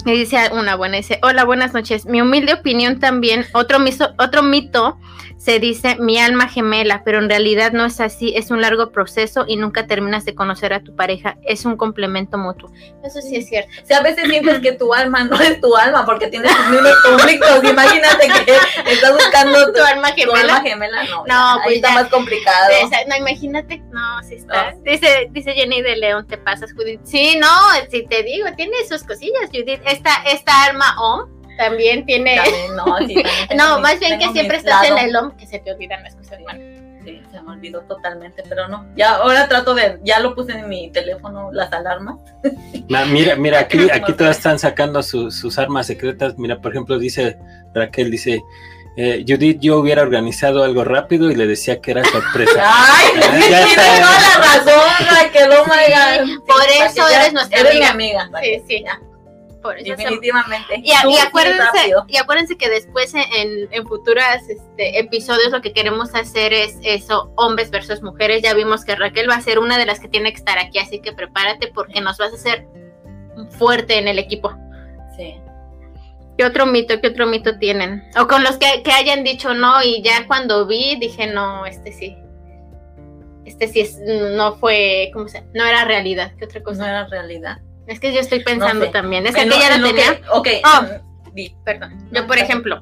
Me dice una buena, dice, hola, buenas noches. Mi humilde opinión también, otro, otro mito se dice mi alma gemela, pero en realidad no es así, es un largo proceso y nunca terminas de conocer a tu pareja, es un complemento mutuo. Eso sí es cierto. O sea, a veces sientes que tu alma no es tu alma porque tienes tus mismos conflictos. Imagínate que estás buscando tu, alma gemela. Tu alma gemela, no. No, pues está más complicado. no, imagínate, no, sí está. Dice, dice Jenny de León, te pasas, Judith. Sí, no, si te digo, tiene sus cosillas, Judith. Esta, esta alma OM también tiene. no, más bien que siempre estás en el OM que se te olvidan las cosas malas. Sí, se me olvidó totalmente, pero no. Ya ahora trato de, ya lo puse en mi teléfono, las alarmas. mira, mira, aquí, aquí todas están sacando sus armas secretas. Mira, por ejemplo, dice Raquel, dice, eh, Judith, yo hubiera organizado algo rápido y le decía que era sorpresa. Ay, tienes toda la razón, Raquel, oh my God. Por eso eres nuestra eres amiga. Mi amiga. Sí, sí. Definitivamente. Y, acuérdense, y, acuérdense, que después en, en futuros este, episodios lo que queremos hacer es eso, hombres versus mujeres. Ya vimos que Raquel va a ser una de las que tiene que estar aquí, así que prepárate porque nos vas a hacer fuerte en el equipo. Sí. ¿Qué otro mito, qué otro mito tienen? O con los que, que hayan dicho no y ya cuando vi dije no, este sí. Este sí es, no fue, ¿cómo se? No era realidad. ¿Qué otra cosa? No era realidad. Es que yo estoy pensando también. Es que ya lo tenía. ok. Oh, perdón. Yo, por ejemplo,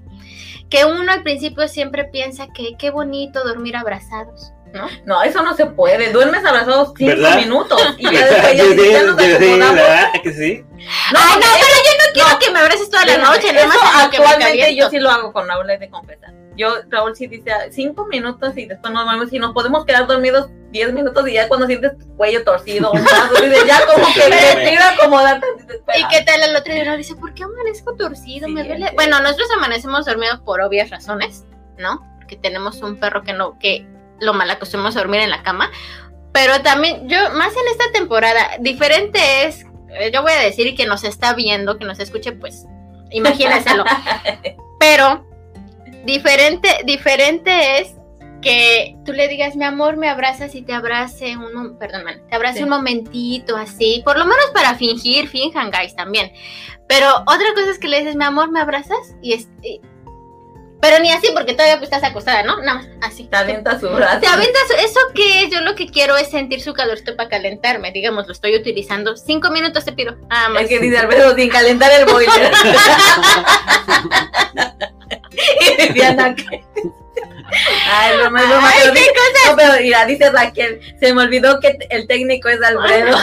que uno al principio siempre piensa que qué bonito dormir abrazados. ¿No? no, eso no se puede. Duermes abrazados cinco minutos y ya después ya, nos ¿Verdad que sí? No, Ay, no, pero yo no quiero que me abraces toda la noche. Nada más actualmente yo sí lo hago con Raúl de confesar. Yo, Raúl sí dice cinco minutos y después nos vamos y nos podemos quedar dormidos diez minutos y ya cuando sientes tu cuello torcido, ya como que respira, acomodate. ¿Y qué tal el otro día? Dice, ¿por qué amanezco torcido? me duele. Bueno, nosotros amanecemos dormidos por obvias razones, ¿no? Porque tenemos un perro que no, que lo mal acostumbramos a dormir en la cama. Pero también, yo, más en esta temporada, diferente es, eh, yo voy a decir que nos está viendo, que nos escuche, pues, imagínenselo. Pero Diferente, diferente es que tú le digas, mi amor, me abrazas y te abrace un, perdón, te abrace un momentito así, por lo menos para fingir, finjan, guys, también. Pero otra cosa es que le dices, mi amor, me abrazas y, es, pero ni así, porque todavía pues, estás acostada, ¿no? Nada más, así. Te avientas su brazo. Te avientas, eso que yo lo que quiero es sentir su calorcito para calentarme, digamos, lo estoy utilizando. Cinco minutos te pido. Ah, más. Es que dice Alberto, sin calentar el boiler. y Diana que... Ay, Ay, ¿qué cosa? No, pero mira, dice Raquel, se me olvidó que el técnico es Alfredo.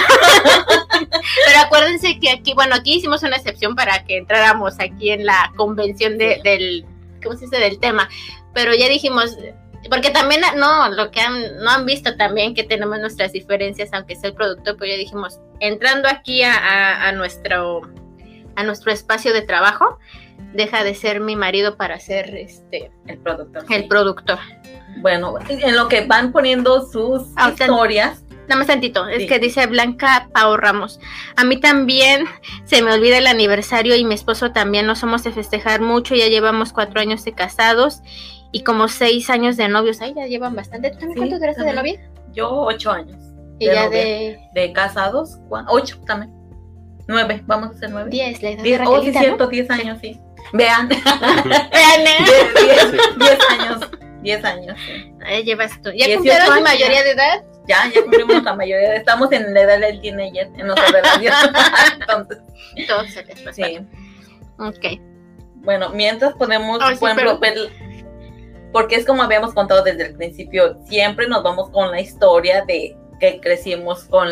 pero acuérdense que aquí, bueno, aquí hicimos una excepción para que entráramos aquí en la convención de, del, ¿cómo se dice? Del tema. Pero ya dijimos, porque también, no, lo que han, no han visto también que tenemos nuestras diferencias, aunque sea el producto, pues ya dijimos, entrando aquí a, a nuestro, a nuestro espacio de trabajo, deja de ser mi marido para ser este el productor. El productor. Bueno, en lo que van poniendo sus ah, historias. Nada más tantito, es que dice Blanca Pau Ramos. A mí también se me olvida el aniversario y mi esposo también no somos de festejar mucho, ya llevamos cuatro años de casados y como seis años de novios. Ahí ya llevan bastante. ¿Tú también cuánto duraste de novia? Yo ocho años. ¿Y ya de... De casados? Ocho también. Nueve, vamos a hacer nueve. Diez, la edad diez, Oh, sí, cierto, diez años, sí. Vean. Vean, ¿eh? diez, años. Diez años. Sí. Ahí llevas tú. ¿Ya cumplieron su mayoría de edad? Ya, ya cumplimos la mayoría de edad. Estamos en la edad del teenager, en nuestra relación. Entonces. Todo se les pasa. Sí. Ok. bueno, mientras podemos, oh, por ejemplo, porque es como habíamos contado desde el principio, siempre nos vamos con la historia de que crecimos con,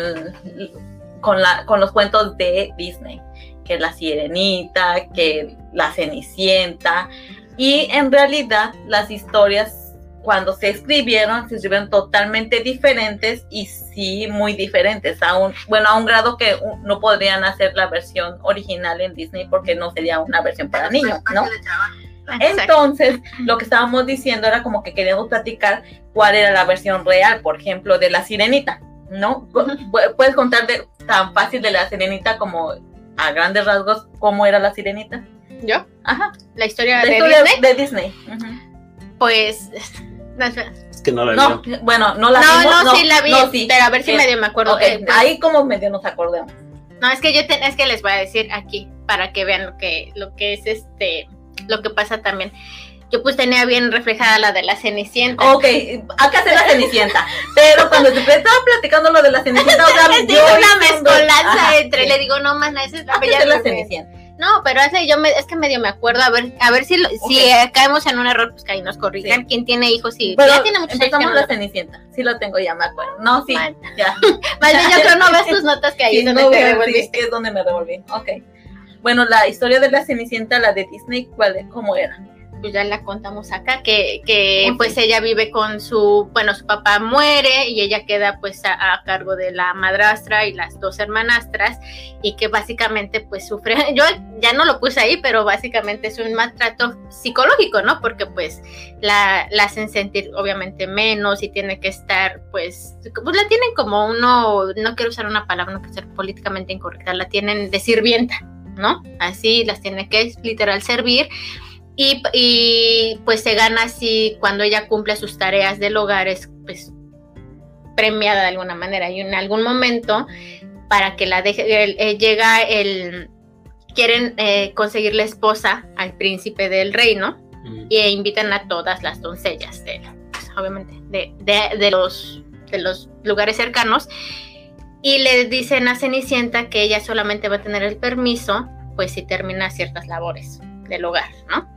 con, la, con los cuentos de Disney que la sirenita, que la cenicienta. Y en realidad las historias cuando se escribieron, se escribieron totalmente diferentes y sí muy diferentes, a un, bueno, a un grado que no podrían hacer la versión original en Disney porque no sería una versión para niños, ¿no? Entonces, lo que estábamos diciendo era como que queríamos platicar cuál era la versión real, por ejemplo, de la sirenita, ¿no? Puedes contar de, tan fácil de la sirenita como a grandes rasgos cómo era la sirenita? ¿Yo? Ajá. La historia, de, Disney? de Disney. Pues. Es que no la vi. No, bueno, no la vi. No, no, sí la vi. pero a ver si medio me acuerdo. Pues, ahí como medio nos acordemos. No, es que yo es que les voy a decir aquí para que vean lo que, lo que es este, lo que pasa también. Yo pues tenía bien reflejada la de la Cenicienta. Ok, acá se la Cenicienta. Pero cuando te estaba platicando lo de la Cenicienta, o sea, yo una mezcolanza entre, le digo, no, mana, esa es la bella la Cenicienta. No, pero hace yo me, es que medio me acuerdo, a ver, a ver si, si caemos en un error, pues que ahí nos corrijan. ¿Quién tiene hijos? y ya tiene muchos empezamos la Cenicienta. Sí lo tengo, ya me acuerdo. No, sí, ya. Más bien yo creo no ves tus notas que ahí sí, donde no, te revolviste. Sí, es donde me revolví. Ok. Bueno, la historia de la Cenicienta, la de Disney, ¿cuál, ¿cómo era? Pues ya la contamos acá, que, que pues ella vive con su, bueno, su papá muere y ella queda pues a, cargo de la madrastra y las dos hermanastras y que básicamente pues sufre, yo ya no lo puse ahí, pero básicamente es un maltrato psicológico, ¿no? Porque pues la, la hacen sentir obviamente menos y tiene que estar pues, pues la tienen como uno, no quiero usar una palabra, no quiero ser políticamente incorrecta, la tienen de sirvienta, ¿no? Así las tiene que literal servir y, pues se gana así cuando ella cumple sus tareas del hogar, es pues premiada de alguna manera. Y en algún momento, para que la deje, llega el, quieren eh, conseguir la esposa al príncipe del reino mm. y invitan a todas las doncellas de, pues, obviamente, de, de, los, de los lugares cercanos. Y le dicen a Cenicienta que ella solamente va a tener el permiso, pues si termina ciertas labores del hogar, ¿no?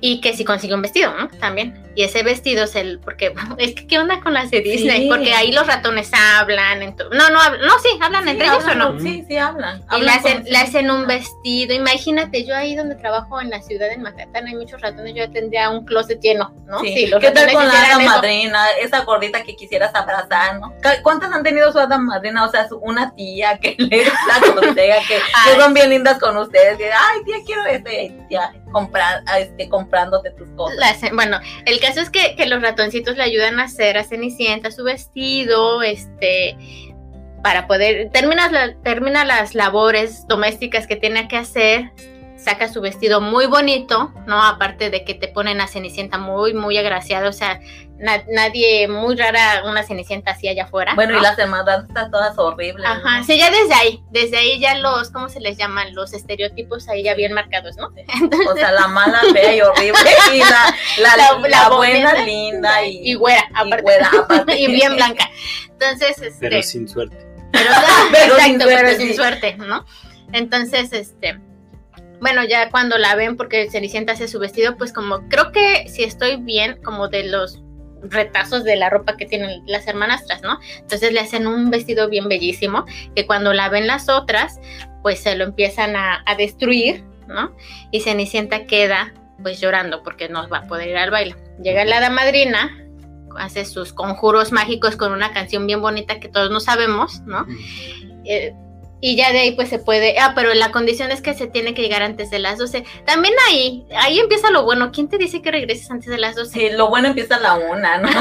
Y que si consigue un vestido. También. Y ese vestido es el, porque es que qué onda con las de Disney, porque ahí los ratones hablan, no, no, no, sí, hablan entre ellos o no. Sí, sí, hablan. Y le hacen, le hacen un vestido, imagínate, yo ahí donde trabajo en la ciudad de Manhattan hay muchos ratones, yo tendría un closet lleno, ¿no? Sí, los ¿Qué tal con la hada madrina, esa gordita que quisieras abrazar, ¿no? ¿Cuántas han tenido su hada madrina? O sea, una tía que les aconseja, que, que son bien lindas con ustedes, que, ay, tía, quiero este, tía, comprar, este, comprándote tus cosas. bueno, el caso es que, los ratoncitos le ayudan a hacer a Cenicienta su vestido, este, para poder, termina, termina las labores domésticas que tiene que hacer, saca su vestido muy bonito, ¿no? Aparte de que te ponen a Cenicienta muy, muy agraciada, o sea, nadie, muy rara una Cenicienta así allá afuera. Bueno, y las hermandades están todas horribles. Ajá, sí, ya desde ahí, desde ahí ya los, ¿cómo se les llaman? Los estereotipos ahí ya bien marcados, ¿no? o sea, la mala, fea y horrible, y la, la, la, buena, linda y, y güera, aparte. Y, bien blanca. Entonces, este... Pero sin suerte. Pero, exacto, pero sin suerte, ¿no? Entonces, este bueno, ya cuando la ven, porque Cenicienta hace su vestido, pues como creo que si estoy bien, como de los retazos de la ropa que tienen las hermanastras, ¿no? Entonces le hacen un vestido bien bellísimo, que cuando la ven las otras, pues se lo empiezan a, destruir, ¿no? Y Cenicienta queda pues llorando porque no va a poder ir al baile. Llega la hada madrina, hace sus conjuros mágicos con una canción bien bonita que todos no sabemos, ¿no? Y ya de ahí pues se puede, ah, pero la condición es que se tiene que llegar antes de las 12. También ahí, ahí empieza lo bueno. ¿Quién te dice que regreses antes de las 12? Sí, lo bueno empieza a la una, ¿no?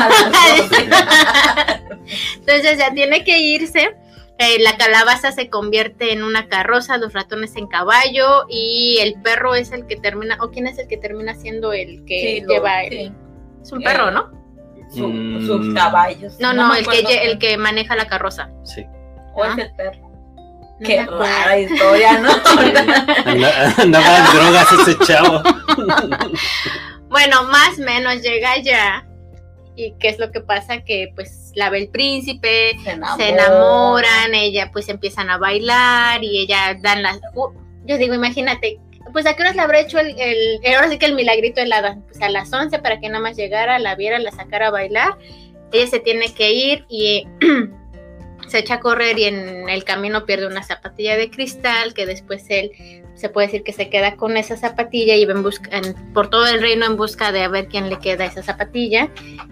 Entonces ya tiene que irse. Eh, la calabaza se convierte en una carroza, los ratones en caballo y el perro es el que termina, o quién es el que termina siendo el que lleva el... Es un perro, ¿no? sus mm. caballos. No, no, el, que, el que maneja la carroza. Sí. O es el perro. Qué rara historia, ¿no? Andaba en drogas ese chavo. bueno, más o menos llega ya. ¿Y qué es lo que pasa? Que pues la ve el príncipe, se, enamoran, ella pues empiezan a bailar y ella dan las... Uh, yo digo, imagínate, pues a qué horas le habrá hecho el, el, ahora sí que el milagrito helada, pues a las 11 para que nada más llegara, la viera, la sacara a bailar. Ella se tiene que ir y se echa a correr y en el camino pierde una zapatilla de cristal que después él se puede decir que se queda con esa zapatilla y va en busca, por todo el reino en busca de a ver quién le queda esa zapatilla,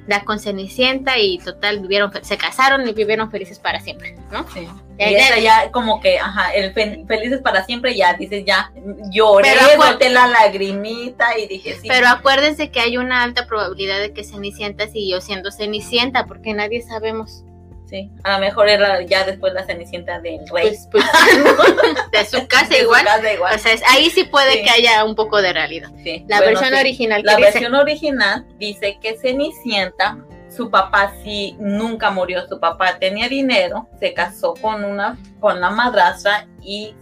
da con Cenicienta y total vivieron, se casaron y vivieron felices para siempre, ¿no? Sí. Y ya, como que, ajá, el felices para siempre ya dices ya lloré, boté la lagrimita y dije sí. Pero acuérdense que hay una alta probabilidad de que Cenicienta siguió siendo Cenicienta porque nadie sabemos Sí, a lo mejor era ya después la cenicienta del rey. Pues, pues de su casa igual. O sea, ahí sí puede que haya un poco de realidad. Sí. La versión original. La versión original dice que Cenicienta su papá sí nunca murió. Su papá tenía dinero, se casó con una con la madrastra y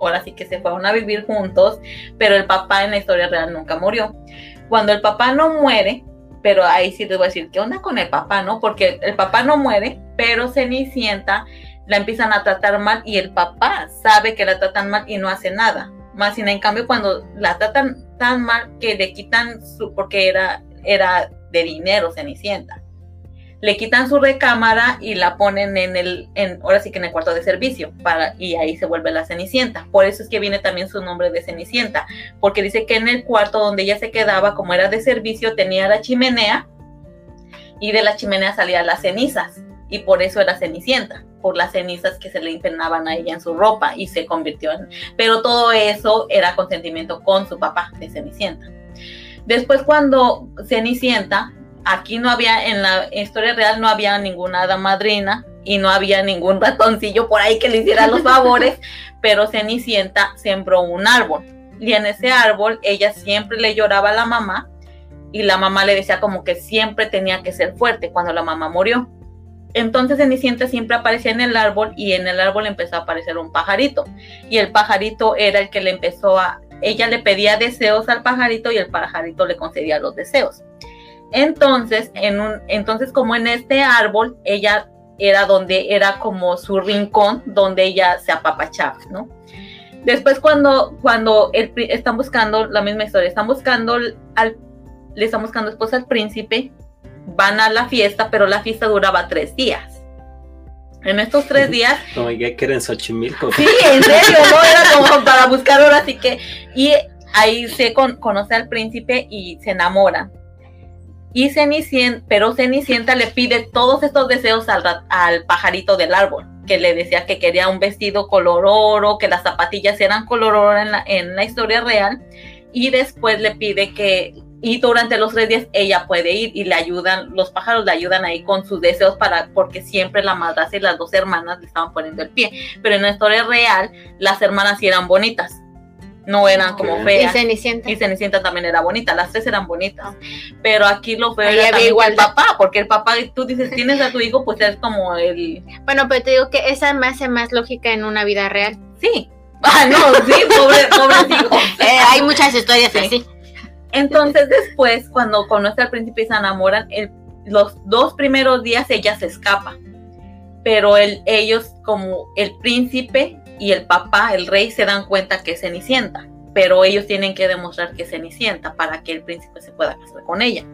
ahora sí que se fueron a vivir juntos, pero el papá en la historia real nunca murió. Cuando el papá no muere, pero ahí sí les voy a decir, ¿qué onda con el papá, no? Porque el papá no muere, pero Cenicienta la empiezan a tratar mal y el papá sabe que la tratan mal y no hace nada. Más sin en cambio cuando la tratan tan mal que le quitan su, porque era, era de dinero Cenicienta le quitan su recámara y la ponen en el, ahora sí que en el cuarto de servicio, para, y ahí se vuelve la Cenicienta. Por eso es que viene también su nombre de Cenicienta, porque dice que en el cuarto donde ella se quedaba, como era de servicio, tenía la chimenea y de la chimenea salían las cenizas, y por eso era Cenicienta, por las cenizas que se le impregnaban a ella en su ropa y se convirtió en... Pero todo eso era consentimiento con su papá de Cenicienta. Después cuando Cenicienta aquí no había, en la historia real no había ninguna hada madrina y no había ningún ratoncillo por ahí que le hiciera los favores, pero Cenicienta sembró un árbol. Y en ese árbol ella siempre le lloraba a la mamá y la mamá le decía como que siempre tenía que ser fuerte cuando la mamá murió. Entonces Cenicienta siempre aparecía en el árbol y en el árbol empezó a aparecer un pajarito. Y el pajarito era el que le empezó a... Ella le pedía deseos al pajarito y el pajarito le concedía los deseos. Entonces, en un, entonces como en este árbol, ella era donde era como su rincón donde ella se apapachaba, ¿no? Después cuando, cuando están buscando la misma historia, están buscando al, le están buscando después al príncipe, van a la fiesta, pero la fiesta duraba tres días. En estos tres días. No, ya que era en Xochimilco. Sí, en serio, ¿no? Era como para buscar ahora, así que. Y ahí se conoce al príncipe y se enamoran. Y Cenicienta, pero Cenicienta le pide todos estos deseos al, al, pajarito del árbol, que le decía que quería un vestido color oro, que las zapatillas eran color oro en la, en la historia real, y después le pide que, y durante los tres días ella puede ir y le ayudan, los pájaros le ayudan ahí con sus deseos para, porque siempre la madrastra y las dos hermanas le estaban poniendo el pie, pero en la historia real las hermanas sí eran bonitas no eran como feas. Y Cenicienta. Y Cenicienta también era bonita, las tres eran bonitas. Pero aquí lo feo era igual el papá, porque el papá, tú dices, tienes a tu hijo, pues es como el... Bueno, pero te digo que esa me hace más lógica en una vida real. Sí. Ah, no, sí, pobre, pobre hijo. Eh, hay muchas historias así. Entonces después, cuando conoce al príncipe y se enamoran, el, los dos primeros días ella se escapa. Pero el, ellos, como el príncipe y el papá, el rey, se dan cuenta que es Cenicienta, pero ellos tienen que demostrar que es Cenicienta para que el príncipe se pueda casar con ella.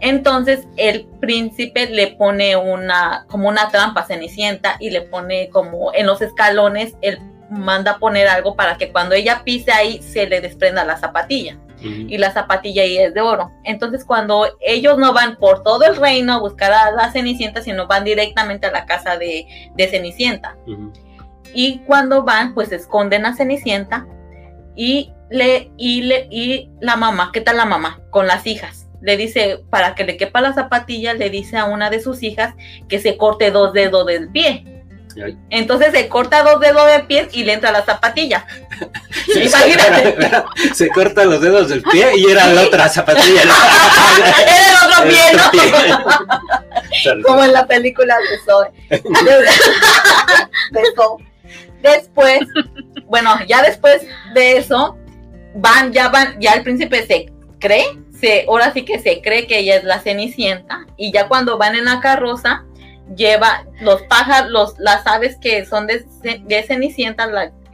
Entonces el príncipe le pone una como una trampa a Cenicienta y le pone como en los escalones él manda poner algo para que cuando ella pise ahí se le desprenda la zapatilla y la zapatilla ahí es de oro. Entonces cuando ellos no van por todo el reino a buscar a la Cenicienta, sino van directamente a la casa de, Cenicienta. Y cuando van, pues esconden a Cenicienta y le, y le, y la mamá, ¿qué tal la mamá? Con las hijas. Le dice, para que le quepa la zapatilla, le dice a una de sus hijas que se corte dos dedos del pie. Entonces se corta dos dedos del pie y le entra la zapatilla. Se corta los dedos del pie y era la otra zapatilla. era el otro pie, ¿no? Como en la película de Zoe. Después, bueno, ya después de eso, van, ya van, ya el príncipe se cree, se, ahora sí que se cree que ella es la cenicienta, y ya cuando van en la carroza, lleva los pájaros, los, las aves que son de, de cenicienta,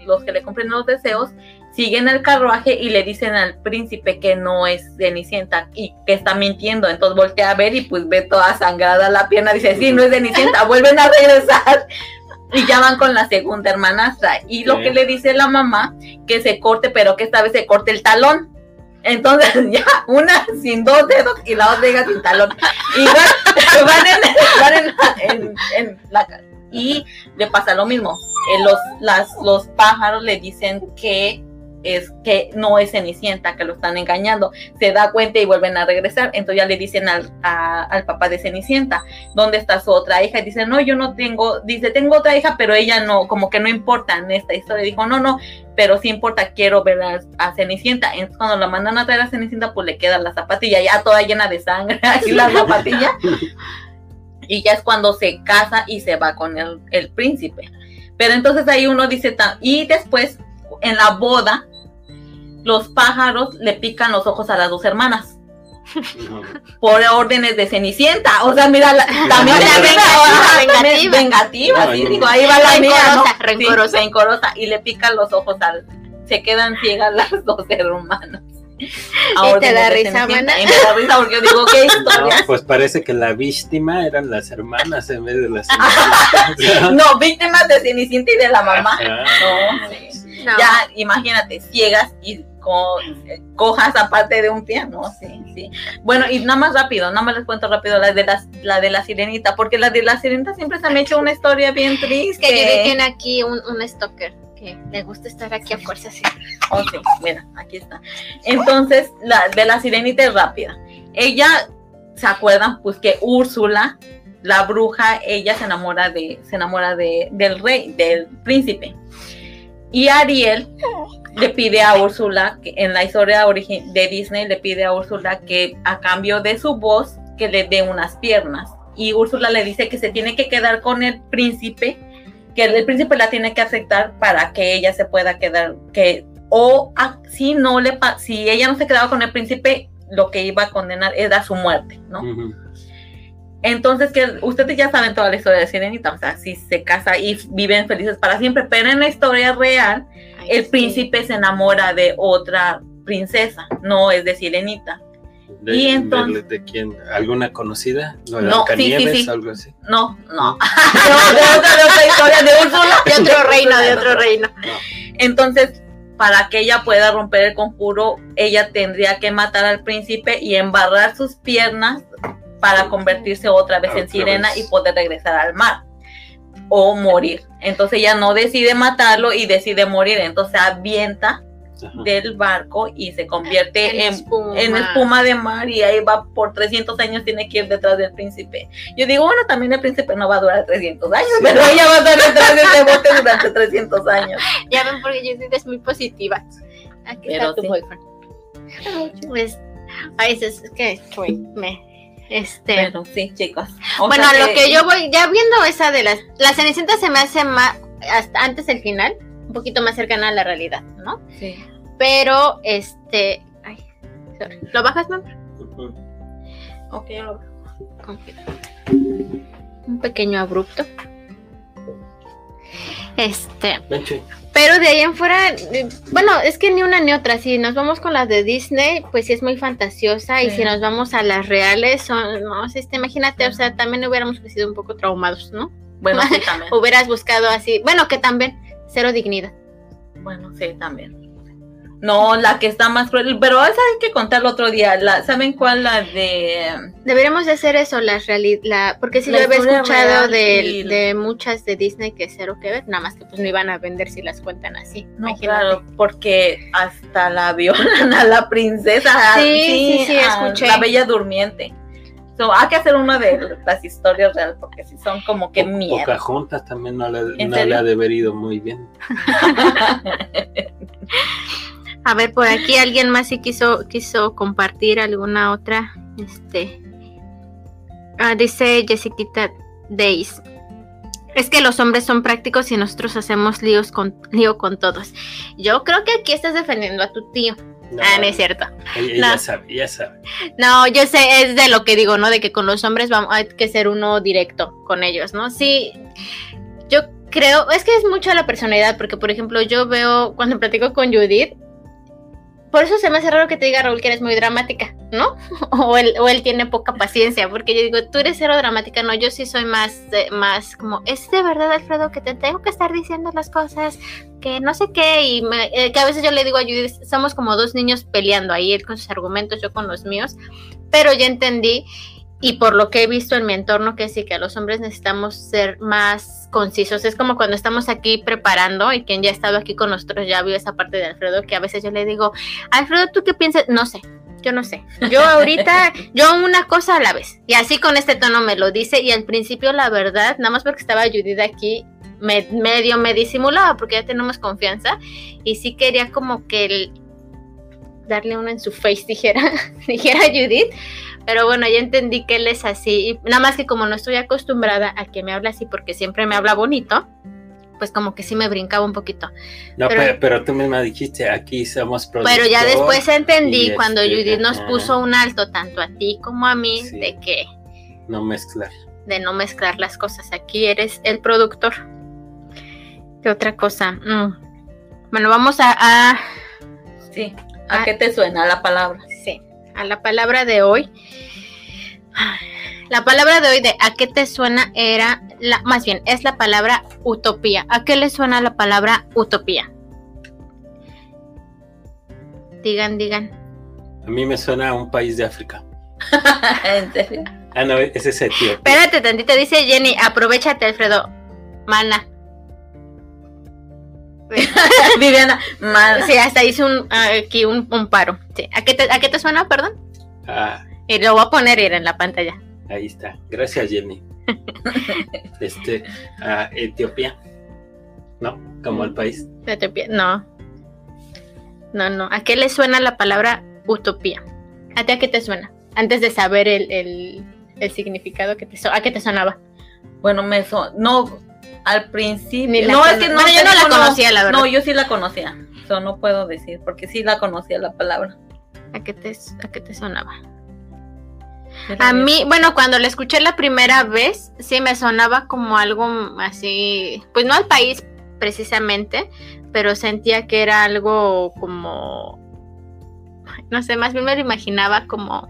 los que le cumplen los deseos, siguen el carruaje y le dicen al príncipe que no es Cenicienta y que está mintiendo. Entonces voltea a ver y pues ve toda sangrada la pierna. Dice, sí, no es Cenicienta, vuelven a regresar y ya van con la segunda hermanastra. Y lo que le dice la mamá, que se corte, pero que esta vez se corte el talón. Entonces ya una sin dos dedos y la otra sin talón. Y van, en, la y le pasa lo mismo. Eh, los, las, los pájaros le dicen que es que no es Cenicienta, que lo están engañando. Se da cuenta y vuelven a regresar. Entonces ya le dicen al, al papá de Cenicienta, ¿dónde está su otra hija? Y dice, no, yo no tengo, dice, tengo otra hija, pero ella no, como que no importa en esta historia. Dijo, no, no, pero sí importa, quiero ver a, Cenicienta. Entonces cuando la mandan a traer a Cenicienta, pues le queda la zapatilla, ya toda llena de sangre, y la zapatilla. y ya es cuando se casa y se va con el, el príncipe. Pero entonces ahí uno dice, y después en la boda, los pájaros le pican los ojos a las dos hermanas. Por órdenes de Cenicienta. O sea, mira, también la vengativa. vengativa, sí, digo, ahí va la rencorosa, rencorosa. rencorosa. Y le pican los ojos al. Se quedan ciegas las dos hermanas. Y te da risa, mana. Y me da risa porque yo digo, ¿qué historia? No, pues parece que la víctima eran las hermanas en vez de las No, víctimas de Cenicienta y de la mamá. no, sí. Ya, imagínate, ciegas y cojas aparte de un piano, sí, sí. Bueno, y nada más rápido, nada más les cuento rápido la de la, la de la sirenita, porque la de la sirenita siempre se me ha hecho una historia bien triste. Que tiene aquí un, un stalker que le gusta estar aquí a fuerza, sí. Oh, sí, mira, aquí está. Entonces, la de la sirenita es rápida. Ella, ¿se acuerdan? Pues que Úrsula, la bruja, ella se enamora de, se enamora de, del rey, del príncipe. Y Ariel le pide a Úrsula, que en la historia de Disney, le pide a Úrsula que a cambio de su voz, que le dé unas piernas. Y Úrsula le dice que se tiene que quedar con el príncipe, que el, príncipe la tiene que aceptar para que ella se pueda quedar, que o si no le si ella no se quedaba con el príncipe, lo que iba a condenar era su muerte, ¿no? Entonces, que ustedes ya saben toda la historia de Sirenita, o sea, si se casa y viven felices para siempre, pero en la historia real, el príncipe se enamora de otra princesa, no es de Sirenita. De, y entonces, de, quién? ¿Alguna conocida? ¿No, no sí, sí, algo así? No, no. de, otra, historia, de Úrsula. De otro reino, de otro reino. Entonces, para que ella pueda romper el conjuro, ella tendría que matar al príncipe y embarrar sus piernas para convertirse otra vez en sirena y poder regresar al mar o morir. Entonces ella no decide matarlo y decide morir, entonces avienta del barco y se convierte en, en, espuma. de mar y ahí va por 300 años tiene que ir detrás del príncipe. Yo digo, bueno, también el príncipe no va a durar 300 años, pero ella va a estar detrás de ese bote durante 300 años. Ya ven, porque yo es muy positiva. Aquí está tu boyfriend. Pues, a veces es que me este, bueno, sí, chicos. bueno, lo que yo voy, ya viendo esa de las, la Cenicienta se me hace más, hasta antes del final, un poquito más cercana a la realidad, ¿no? Sí. Pero, este, ay, sorry. ¿Lo bajas, mamá? Ok, lo Un pequeño abrupto. Este. Pero de ahí en fuera, eh, bueno, es que ni una ni otra. Si nos vamos con las de Disney, pues sí es muy fantasiosa. Y si nos vamos a las reales, son, no sé, este, imagínate, o sea, también hubiéramos sido un poco traumados, ¿no? Bueno, sí, también. Hubieras buscado así, bueno, que también, cero dignidad. Bueno, sí, también. No, la que está más cruel, pero esa hay que contarlo otro día. La, ¿Saben cuál? La de... Deberíamos de hacer eso, la realidad, porque si lo había escuchado de, muchas de Disney que cero que ver, nada más que pues no iban a vender si las cuentan así. No, claro, porque hasta la violan a la princesa. Sí, sí, sí, escuché. La bella durmiente. hay que hacer una de las historias reales porque si son como que miedo. Pocahontas también no le, no le ha deberido muy bien. A ver, por aquí alguien más sí quiso, quiso compartir alguna otra. Este. Ah, dice Jessica Days. Es que los hombres son prácticos y nosotros hacemos líos con, lío con todos. Yo creo que aquí estás defendiendo a tu tío. ah, no es cierto. Ella, sabe, ella sabe. No, yo sé, es de lo que digo, ¿no? De que con los hombres vamos, hay que ser uno directo con ellos, ¿no? Sí, yo creo, es que es mucho la personalidad, porque por ejemplo, yo veo, cuando platico con Judith, por eso se me hace raro que te diga Raúl que eres muy dramática, ¿no? O él, o él tiene poca paciencia, porque yo digo, tú eres cero dramática, no, yo sí soy más, más como, es de verdad, Alfredo, que te tengo que estar diciendo las cosas, que no sé qué, y eh, que a veces yo le digo a Judith, somos como dos niños peleando ahí, él con sus argumentos, yo con los míos, pero ya entendí y por lo que he visto en mi entorno, que sí, que los hombres necesitamos ser más concisos. Es como cuando estamos aquí preparando y quien ya ha estado aquí con nosotros ya vio esa parte de Alfredo, que a veces yo le digo, Alfredo, ¿tú qué piensas? No sé, yo no sé. Yo ahorita, yo una cosa a la vez. Y así con este tono me lo dice. Y al principio, la verdad, nada más porque estaba Judith aquí, me, medio me disimulaba porque ya tenemos confianza. Y sí quería como que el, darle uno en su face, dijera, dijera Judith. Pero bueno, ya entendí que él es así. Y nada más que como no estoy acostumbrada a que me hable así porque siempre me habla bonito, pues como que sí me brincaba un poquito. No, pero, tú misma dijiste, aquí somos. Pero ya después entendí cuando este, Judith nos puso un alto, tanto a ti como a mí, de que... No mezclar. De no mezclar las cosas. Aquí eres el productor. ¿Qué otra cosa? Mm. Bueno, vamos a... Sí. ¿A, qué te suena la palabra? A la palabra de hoy. La palabra de hoy de ¿a qué te suena? era, la, más bien, es la palabra utopía. ¿A qué le suena la palabra utopía? Digan, digan. A mí me suena a un país de África. ¿En serio? Ah, no, ese es Etiopía. Espérate tantito, dice Jenny, aprovechate, Alfredo. Mana. Viviana, Sí, hasta hice un, aquí un, paro. ¿A, qué te, ¿A qué te suena, perdón? Ah. Y lo voy a poner en la pantalla. Ahí está. Gracias, Jenny. este, a Etiopía. ¿No? Como el país. Etiopía, no. No, no. ¿A qué le suena la palabra utopía? ¿A ti a qué te suena? Antes de saber el, significado que te ¿a qué te sonaba? Bueno, me son, no, al principio. No, es que no, yo no la conocía, la verdad. No, yo sí la conocía. Eso no puedo decir, porque sí la conocía la palabra. ¿A qué te, a qué te sonaba? A mí, bueno, cuando la escuché la primera vez, sí me sonaba como algo así, pues no al país precisamente, pero sentía que era algo como, no sé, más bien me lo imaginaba como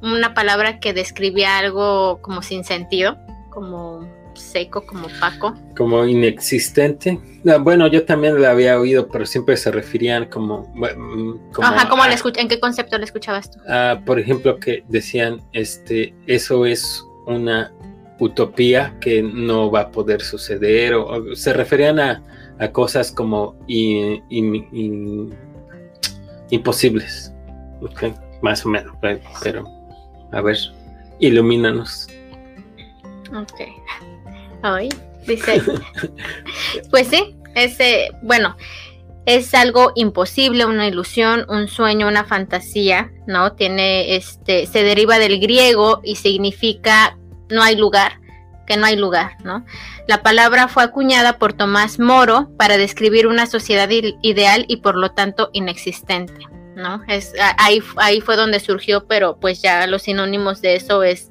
una palabra que describía algo como sin sentido, como seco como Paco. Como inexistente. Ah, bueno, yo también la había oído, pero siempre se referían como... Mm, Ajá, ¿cómo ¿en qué concepto la escuchabas tú? por ejemplo, que decían, este, eso es una utopía que no va a poder suceder, o, se referían a, cosas como imposibles, más o menos, pero a ver, ilumínanos. Ok. Ay, dice. pues sí, ese, bueno, es algo imposible, una ilusión, un sueño, una fantasía, ¿no? Tiene, este, se deriva del griego y significa no hay lugar, que no hay lugar, ¿no? La palabra fue acuñada por Tomás Moro para describir una sociedad ideal y por lo tanto inexistente, ¿no? Es, ahí, ahí fue donde surgió, pero pues ya los sinónimos de eso es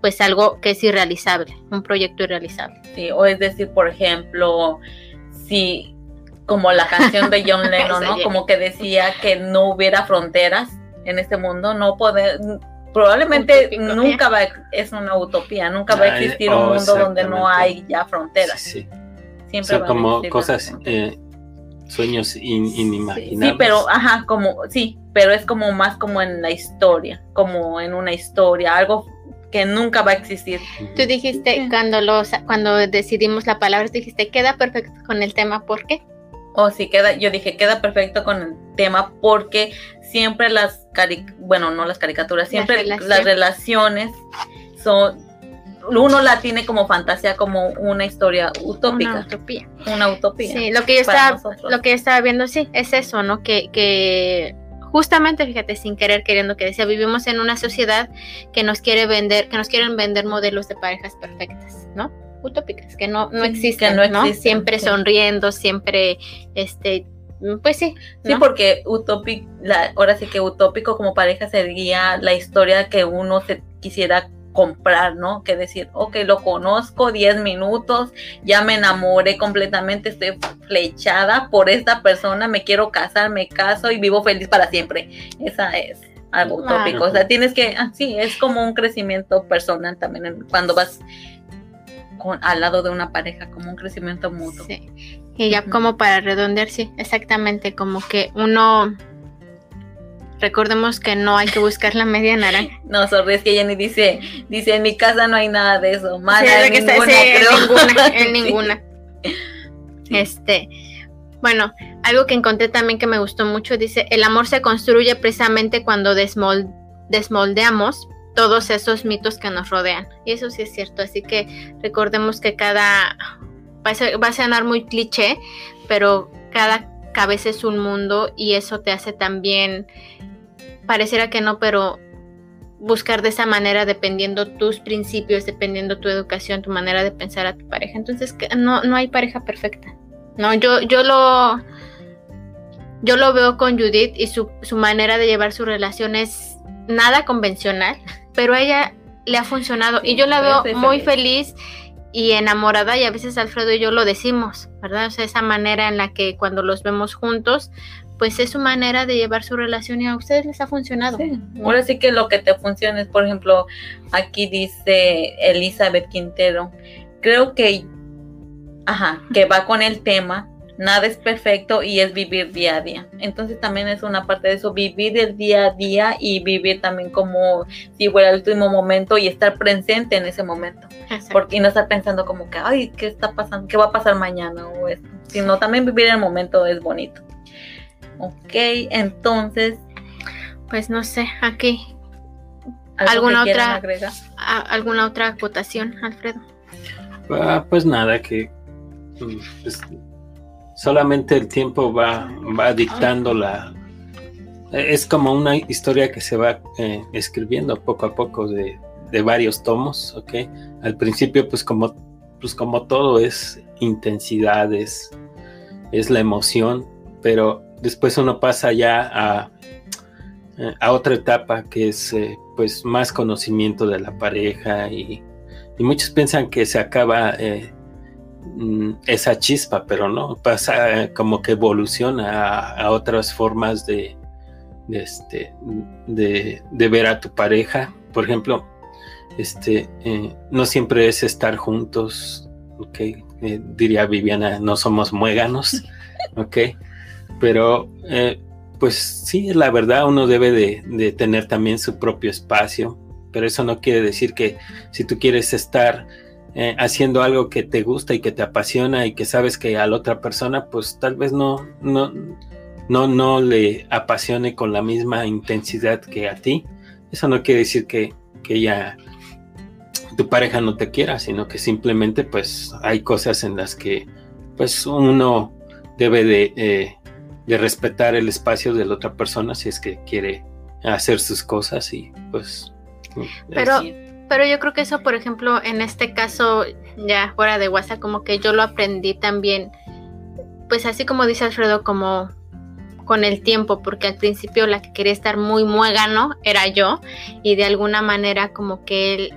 pues algo que es irrealizable, un proyecto irrealizable. Sí, o es decir, por ejemplo, si como la canción de John Lennon, ¿no? Como que decía que no hubiera fronteras en este mundo, no poder probablemente nunca va a, es una utopía, nunca va a existir un oh, mundo donde no hay ya fronteras. Sí, Siempre como cosas eh, sueños inimaginables. Sí, pero ajá, como sí, pero es como más como en la historia, como en una historia, algo que nunca va a existir. Tú dijiste cuando los cuando decidimos la palabra, dijiste queda perfecto con el tema, ¿por qué? O sí queda, yo dije queda perfecto con el tema porque siempre las bueno, no las caricaturas, siempre las, relaciones son uno la tiene como fantasía, como una historia utópica. Una utopía. Una utopía. Sí, lo que yo estaba, lo que yo estaba viendo, sí, es eso, ¿no? Que, que justamente, fíjate, sin querer queriendo que decía, vivimos en una sociedad que nos quiere vender, que nos quieren vender modelos de parejas perfectas, ¿no? Utópicas, que no, no existen, no, Siempre sonriendo, siempre, este, pues sí. Sí, porque utópico, ahora sí que utópico como pareja sería la historia que uno se quisiera comprar, ¿no? Que decir, ok, lo conozco 10 minutos, ya me enamoré completamente, estoy flechada por esta persona, me quiero casar, me caso y vivo feliz para siempre. Esa es algo utópico. O sea, tienes que, ah, sí, es como un crecimiento personal también cuando vas con, al lado de una pareja, como un crecimiento mutuo. Sí. Y ya como para redondear, sí, exactamente, como que uno Recordemos que no hay que buscar la media naranja. No, sorry, es que Jenny dice, dice, en mi casa no hay nada de eso. Mala en, ninguna, ninguna, en ninguna. Este, bueno, algo que encontré también que me gustó mucho, dice, el amor se construye precisamente cuando desmoldeamos todos esos mitos que nos rodean. Y eso sí es cierto, así que recordemos que cada, va a, va a sonar muy cliché, pero cada cabeza es un mundo y eso te hace también, pareciera que no, pero buscar de esa manera dependiendo tus principios, dependiendo tu educación, tu manera de pensar a tu pareja. Entonces, no, no hay pareja perfecta. No, yo, yo lo yo lo veo con Judith y su, su manera de llevar su relación es nada convencional, pero a ella le ha funcionado y yo la veo muy feliz y enamorada y a veces Alfredo y yo lo decimos, ¿verdad? O sea, esa manera en la que cuando los vemos juntos, pues es su manera de llevar su relación y a ustedes les ha funcionado. Ahora sí que lo que te funciona es, por ejemplo, aquí dice Elizabeth Quintero, creo que, ajá, que va con el tema nada es perfecto y es vivir día a día. Entonces también es una parte de eso, vivir el día a día y vivir también como si fuera el último momento y estar presente en ese momento. Porque y no estar pensando como que, ay, ¿qué está pasando? ¿Qué va a pasar mañana? O esto. Sino también vivir el momento es bonito. Ok, entonces. Pues no sé, aquí. ¿Alguna otra, ¿Alguna otra acotación, Alfredo? Ah, pues nada, que mm, pues, solamente el tiempo va, va dictando la... Es como una historia que se va eh, escribiendo poco a poco de, varios tomos, ¿ok? Al principio, pues como, pues como todo es intensidad, es, la emoción, pero después uno pasa ya a, a otra etapa que es eh, pues más conocimiento de la pareja y, muchos piensan que se acaba eh, Mm, esa chispa, pero no, pasa como que evoluciona a, otras formas de, este, de, ver a tu pareja. Por ejemplo, este, eh, no siempre es estar juntos, ok, eh, diría Viviana, no somos muéganos, ok, pero eh, pues sí, la verdad uno debe de, tener también su propio espacio, pero eso no quiere decir que si tú quieres estar eh, haciendo algo que te gusta y que te apasiona y que sabes que a la otra persona pues tal vez no, no, no, no le apasione con la misma intensidad que a ti. Eso no quiere decir que, que ella, tu pareja no te quiera, sino que simplemente pues hay cosas en las que pues uno debe de, eh, de respetar el espacio de la otra persona si es que quiere hacer sus cosas y pues... Pero... Pero yo creo que eso, por ejemplo, en este caso, ya fuera de WhatsApp, como que yo lo aprendí también, pues así como dice Alfredo, como con el tiempo, porque al principio la que quería estar muy muégano era yo, y de alguna manera como que él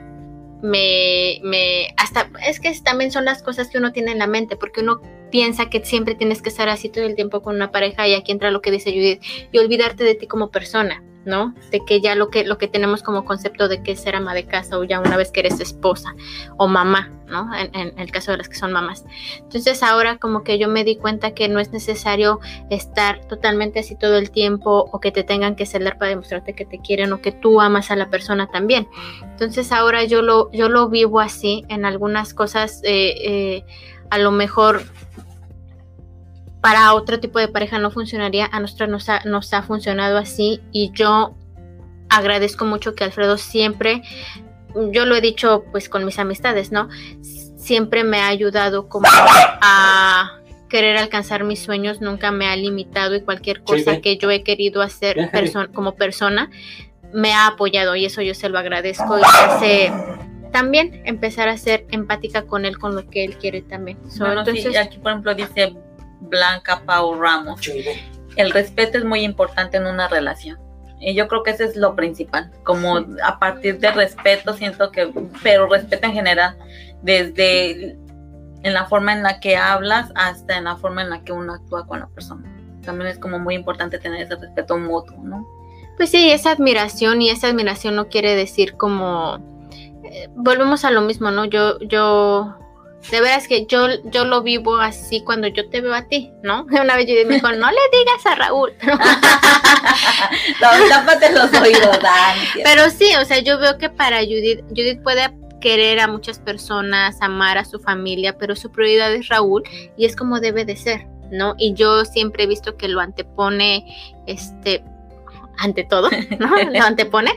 me, me, hasta, es que también son las cosas que uno tiene en la mente, porque uno piensa que siempre tienes que estar así todo el tiempo con una pareja, y aquí entra lo que dice Judith, y olvidarte de ti como persona. ¿no? De que ya lo que, lo que tenemos como concepto de que es ser ama de casa o ya una vez que eres esposa o mamá, ¿no? En, el caso de las que son mamás. Entonces ahora como que yo me di cuenta que no es necesario estar totalmente así todo el tiempo o que te tengan que celar para demostrarte que te quieren o que tú amas a la persona también. Entonces ahora yo lo, yo lo vivo así en algunas cosas, eh, eh, a lo mejor para otro tipo de pareja no funcionaría, a nosotros nos ha, nos ha funcionado así y yo agradezco mucho que Alfredo siempre, yo lo he dicho pues con mis amistades, ¿no? Siempre me ha ayudado como a querer alcanzar mis sueños, nunca me ha limitado y cualquier cosa que yo he querido hacer como persona me ha apoyado y eso yo se lo agradezco y hace también empezar a ser empática con él, con lo que él quiere también. entonces, aquí por ejemplo dice Blanca Pau Ramos. El respeto es muy importante en una relación. Y yo creo que eso es lo principal. Como a partir del respeto, siento que, pero respeto en general, desde en la forma en la que hablas hasta en la forma en la que uno actúa con la persona. También es como muy importante tener ese respeto mutuo, ¿no? Pues sí, esa admiración y esa admiración no quiere decir como eh, volvemos a lo mismo, ¿no? Yo yo de veras que yo, yo lo vivo así cuando yo te veo a ti, ¿no? Una vez yo me dijo, no le digas a Raúl. tápate los oídos, Pero sí, o sea, yo veo que para Judith, Judith puede querer a muchas personas, amar a su familia, pero su prioridad es Raúl y es como debe de ser, ¿no? Y yo siempre he visto que lo antepone, este, ante todo, ¿no? Lo antepone.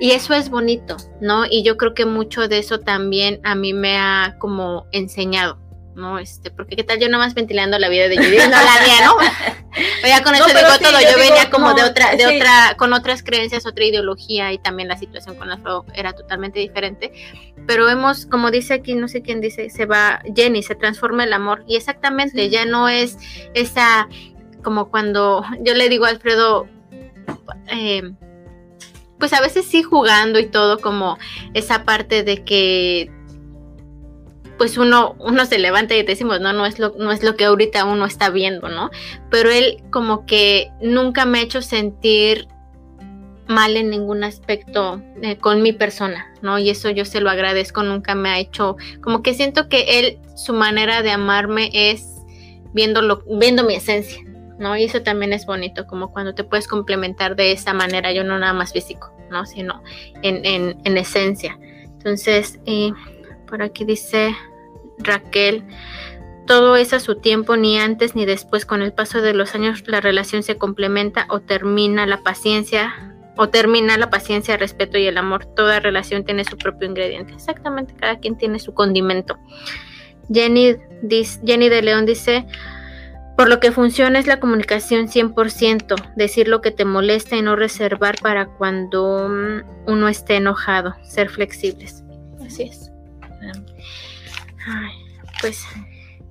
Y eso es bonito, ¿no? Y yo creo que mucho de eso también a mí me ha como enseñado. ¿no? Este, porque qué tal yo nomás ventilando la vida de Judith, no la mía, ¿no? Ya con eso digo todo, yo, venía como de otra, de otra, con otras creencias, otra ideología y también la situación con la era totalmente diferente. Pero hemos, como dice aquí, no sé quién dice, se va, Jenny, se transforma el amor. Y exactamente, ya no es esa, como cuando yo le digo a Alfredo, eh, pues a veces sí jugando y todo, como esa parte de que pues uno, uno se levanta y decimos, no, no es lo, no es lo que ahorita uno está viendo, ¿no? Pero él como que nunca me ha hecho sentir mal en ningún aspecto eh, con mi persona, ¿no? Y eso yo se lo agradezco, nunca me ha hecho, como que siento que él, su manera de amarme es viendo mi esencia, ¿no? Y eso también es bonito, como cuando te puedes complementar de esa manera, yo no nada más físico, ¿no? Sino en, en, esencia. Entonces, eh, por aquí dice Raquel, todo es a su tiempo, ni antes ni después. Con el paso de los años la relación se complementa o termina la paciencia o termina la paciencia, el respeto y el amor. Toda relación tiene su propio ingrediente. Exactamente, cada quien tiene su condimento. Jenny, Jenny de León dice, por lo que funciona es la comunicación 100%, decir lo que te molesta y no reservar para cuando mm, uno esté enojado, ser flexibles. Así es. Ay, pues,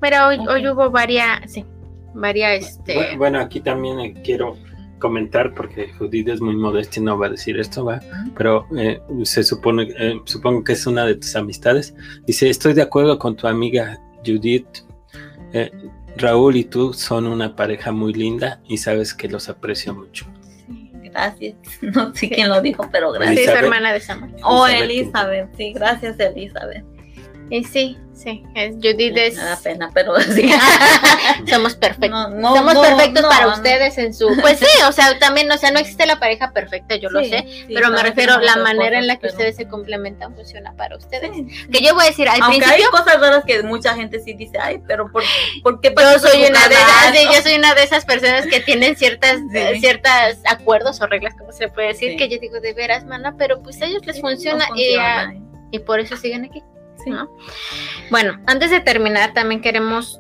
pero hoy, hoy hubo varias, sí, varias, este... Bueno, aquí también eh, quiero comentar porque Judith es muy modesta y no va a decir esto, va, pero eh, se supone, eh, supongo que es una de tus amistades. Dice, estoy de acuerdo con tu amiga Judith. Raúl y tú son una pareja muy linda y sabes que los aprecio mucho. Sí, gracias. No sé quién lo dijo, pero gracias. Sí, su hermana de Sama. Oh, Elizabeth, sí, gracias Elizabeth. Y sí, sí, es, Judith es... Me da pena, pero sí. Somos perfectos. Somos perfectos para ustedes en su... Pues sí, o sea, también, o sea, no existe la pareja perfecta, yo lo sé, pero me refiero a la manera en la que ustedes se complementan funciona para ustedes. Que yo voy a decir, al Aunque principio... hay cosas raras que mucha gente sí dice, ay, pero ¿por, ¿por qué Yo soy una de esas, yo soy una de esas personas que tienen ciertas, ciertas acuerdos o reglas, como se puede decir, que yo digo, de veras, mana, pero pues a ellos les funciona, y, y por eso siguen aquí. Bueno, antes de terminar, también queremos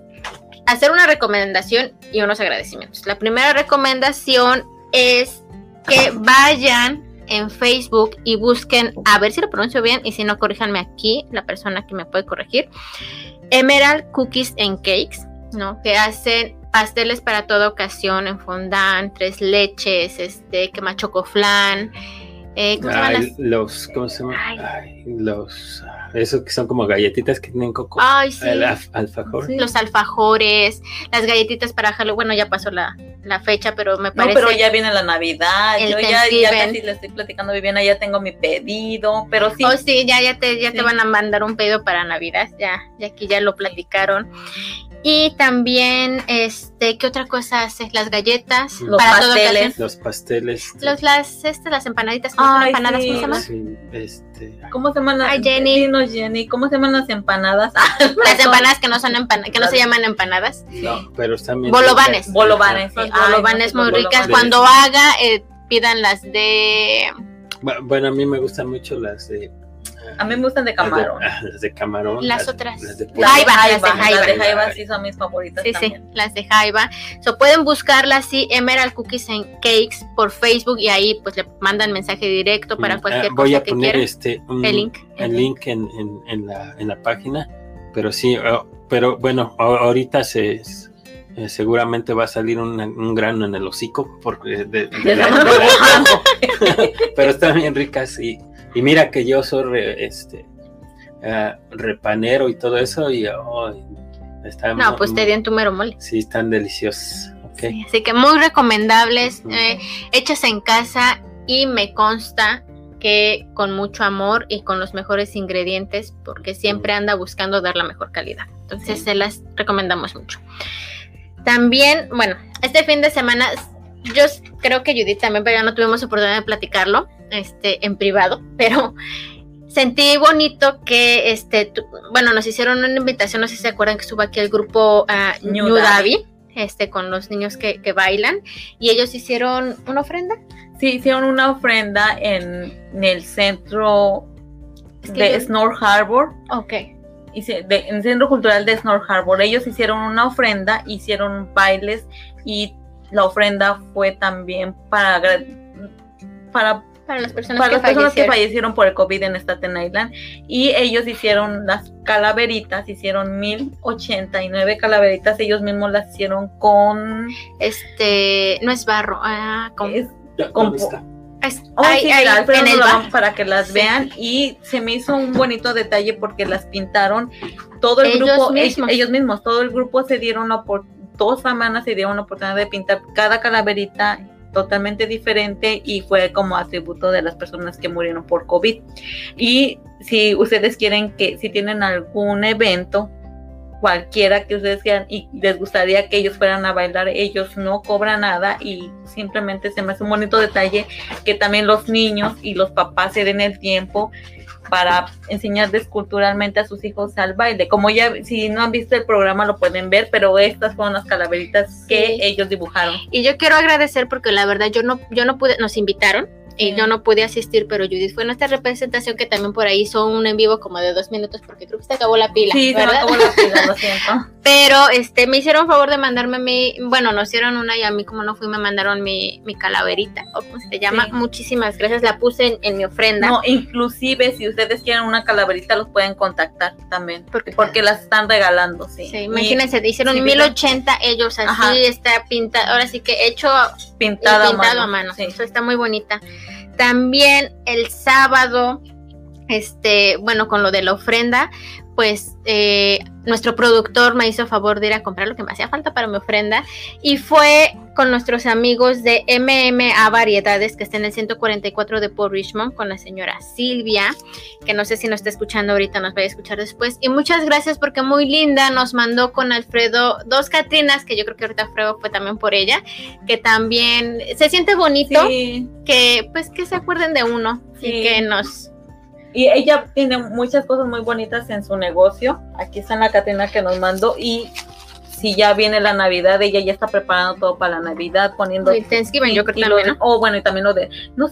hacer una recomendación y unos agradecimientos. La primera recomendación es que vayan en Facebook y busquen, a ver si lo pronuncio bien y si no, corríjanme aquí, la persona que me puede corregir, Emerald Cookies and Cakes, ¿no? Que hacen pasteles para toda ocasión en fondant, tres leches, este, quema chocoflan, eh, ¿cómo Los, ¿cómo se llama? Ay, los esos que son como galletitas que tienen coco. Ay, sí. alfajor. Los alfajores, las galletitas para Halloween. Bueno, ya pasó la, fecha, pero me parece. No, pero ya viene la Navidad. Yo ya, ya, casi le estoy platicando Viviana, ya tengo mi pedido, pero sí. Oh, sí, ya, ya, te, ya te van a mandar un pedido para Navidad. Ya, ya aquí ya lo platicaron. Y también, este, ¿qué otra cosa haces? Las galletas. Los para pasteles. Los pasteles. Los, las, este, las empanaditas. ¿Cómo empanadas? ¿Cómo se llaman? Sí, este. ¿Cómo se llaman? Ay, Jenny. Jenny. ¿Cómo se llaman las empanadas? las empanadas que no son empanadas, que no se llaman empanadas. No, pero están bien. Bolovanes. Bolovanes. Sí. bolovanes muy ricas. Cuando haga, eh, pidan las de... Bueno, a mí me gustan mucho las de a mí me gustan de camarón. Las de, camarón. Las, otras. Las de jaiba, las de jaiba. Las de jaiba sí son mis favoritas. Sí, sí, las de jaiba. So, pueden buscarlas así, Emerald Cookies and Cakes por Facebook y ahí pues le mandan mensaje directo para mm, cualquier ah, voy a poner este el link, el link en, en, la, en la página, pero sí, pero bueno, ahorita se eh, seguramente va a salir un, grano en el hocico porque de, pero están bien ricas y y mira que yo soy este, uh, repanero y todo eso y oh, No, pues te di en tu mero mole. Sí, están deliciosos. así que muy recomendables, eh, hechas en casa y me consta que con mucho amor y con los mejores ingredientes porque siempre anda buscando dar la mejor calidad. Entonces se las recomendamos mucho. También, bueno, este fin de semana yo creo que Judith también, pero ya no tuvimos oportunidad de platicarlo este, en privado, pero sentí bonito que, este, bueno, nos hicieron una invitación, no sé si se acuerdan que estuvo aquí el grupo uh, New, este, con los niños que, que, bailan, y ellos hicieron una ofrenda. Sí, hicieron una ofrenda en, el centro de Snore Harbor. Ok. en el Centro Cultural de Snore Harbor. Ellos hicieron una ofrenda, hicieron bailes y la ofrenda fue también para, para para las personas, para que, las personas que fallecieron. por el COVID en Staten Island. Y ellos hicieron las calaveritas, hicieron 1089 calaveritas, ellos mismos las hicieron con... Este, no es barro, ah, con... con para que las vean. Y se me hizo un bonito detalle porque las pintaron todo el grupo Ellos, mismos. todo el grupo se dieron la por dos semanas se dieron la oportunidad de pintar cada calaverita totalmente diferente y fue como atributo de las personas que murieron por COVID. Y si ustedes quieren que, si tienen algún evento, cualquiera que ustedes quieran y les gustaría que ellos fueran a bailar, ellos no cobran nada y simplemente se me hace un bonito detalle que también los niños y los papás se den el tiempo para enseñarles culturalmente a sus hijos al baile. Como ya, si no han visto el programa lo pueden ver, pero estas fueron las calaveritas que ellos dibujaron. Y yo quiero agradecer porque la verdad yo no, yo no pude, nos invitaron, y yo no pude asistir, pero Judith fue nuestra representación que también por ahí hizo un en vivo como de dos minutos porque creo que se acabó la pila. Sí, se acabó la pila, lo siento. Pero este, me hicieron favor de mandarme mi, bueno, nos hicieron una y a mí como no fui me mandaron mi, mi calaverita, o como se llama. Muchísimas gracias, la puse en, mi ofrenda. No, inclusive si ustedes quieren una calaverita los pueden contactar también, porque, porque las están regalando, sí. Sí, imagínense, hicieron 1080 ellos así, está pintada, ahora sí que hecho pintado, pintado a mano. Eso está muy bonita. También el sábado, este, bueno, con lo de la ofrenda, pues eh, nuestro productor me hizo favor de ir a comprar lo que me hacía falta para mi ofrenda y fue con nuestros amigos de MMA Variedades que está en el 144 de Port Richmond con la señora Silvia, que no sé si nos está escuchando ahorita, nos va a escuchar después. Y muchas gracias porque muy linda nos mandó con Alfredo dos Catrinas, que yo creo que ahorita Alfredo fue también por ella, que también se siente bonito que pues que se acuerden de uno y que nos y ella tiene muchas cosas muy bonitas en su negocio. Aquí está en la cadena que nos mandó. Y si ya viene la Navidad, ella ya está preparando todo para la Navidad, poniendo. Thanksgiving, yo creo que también. Oh, bueno, y también lo de. No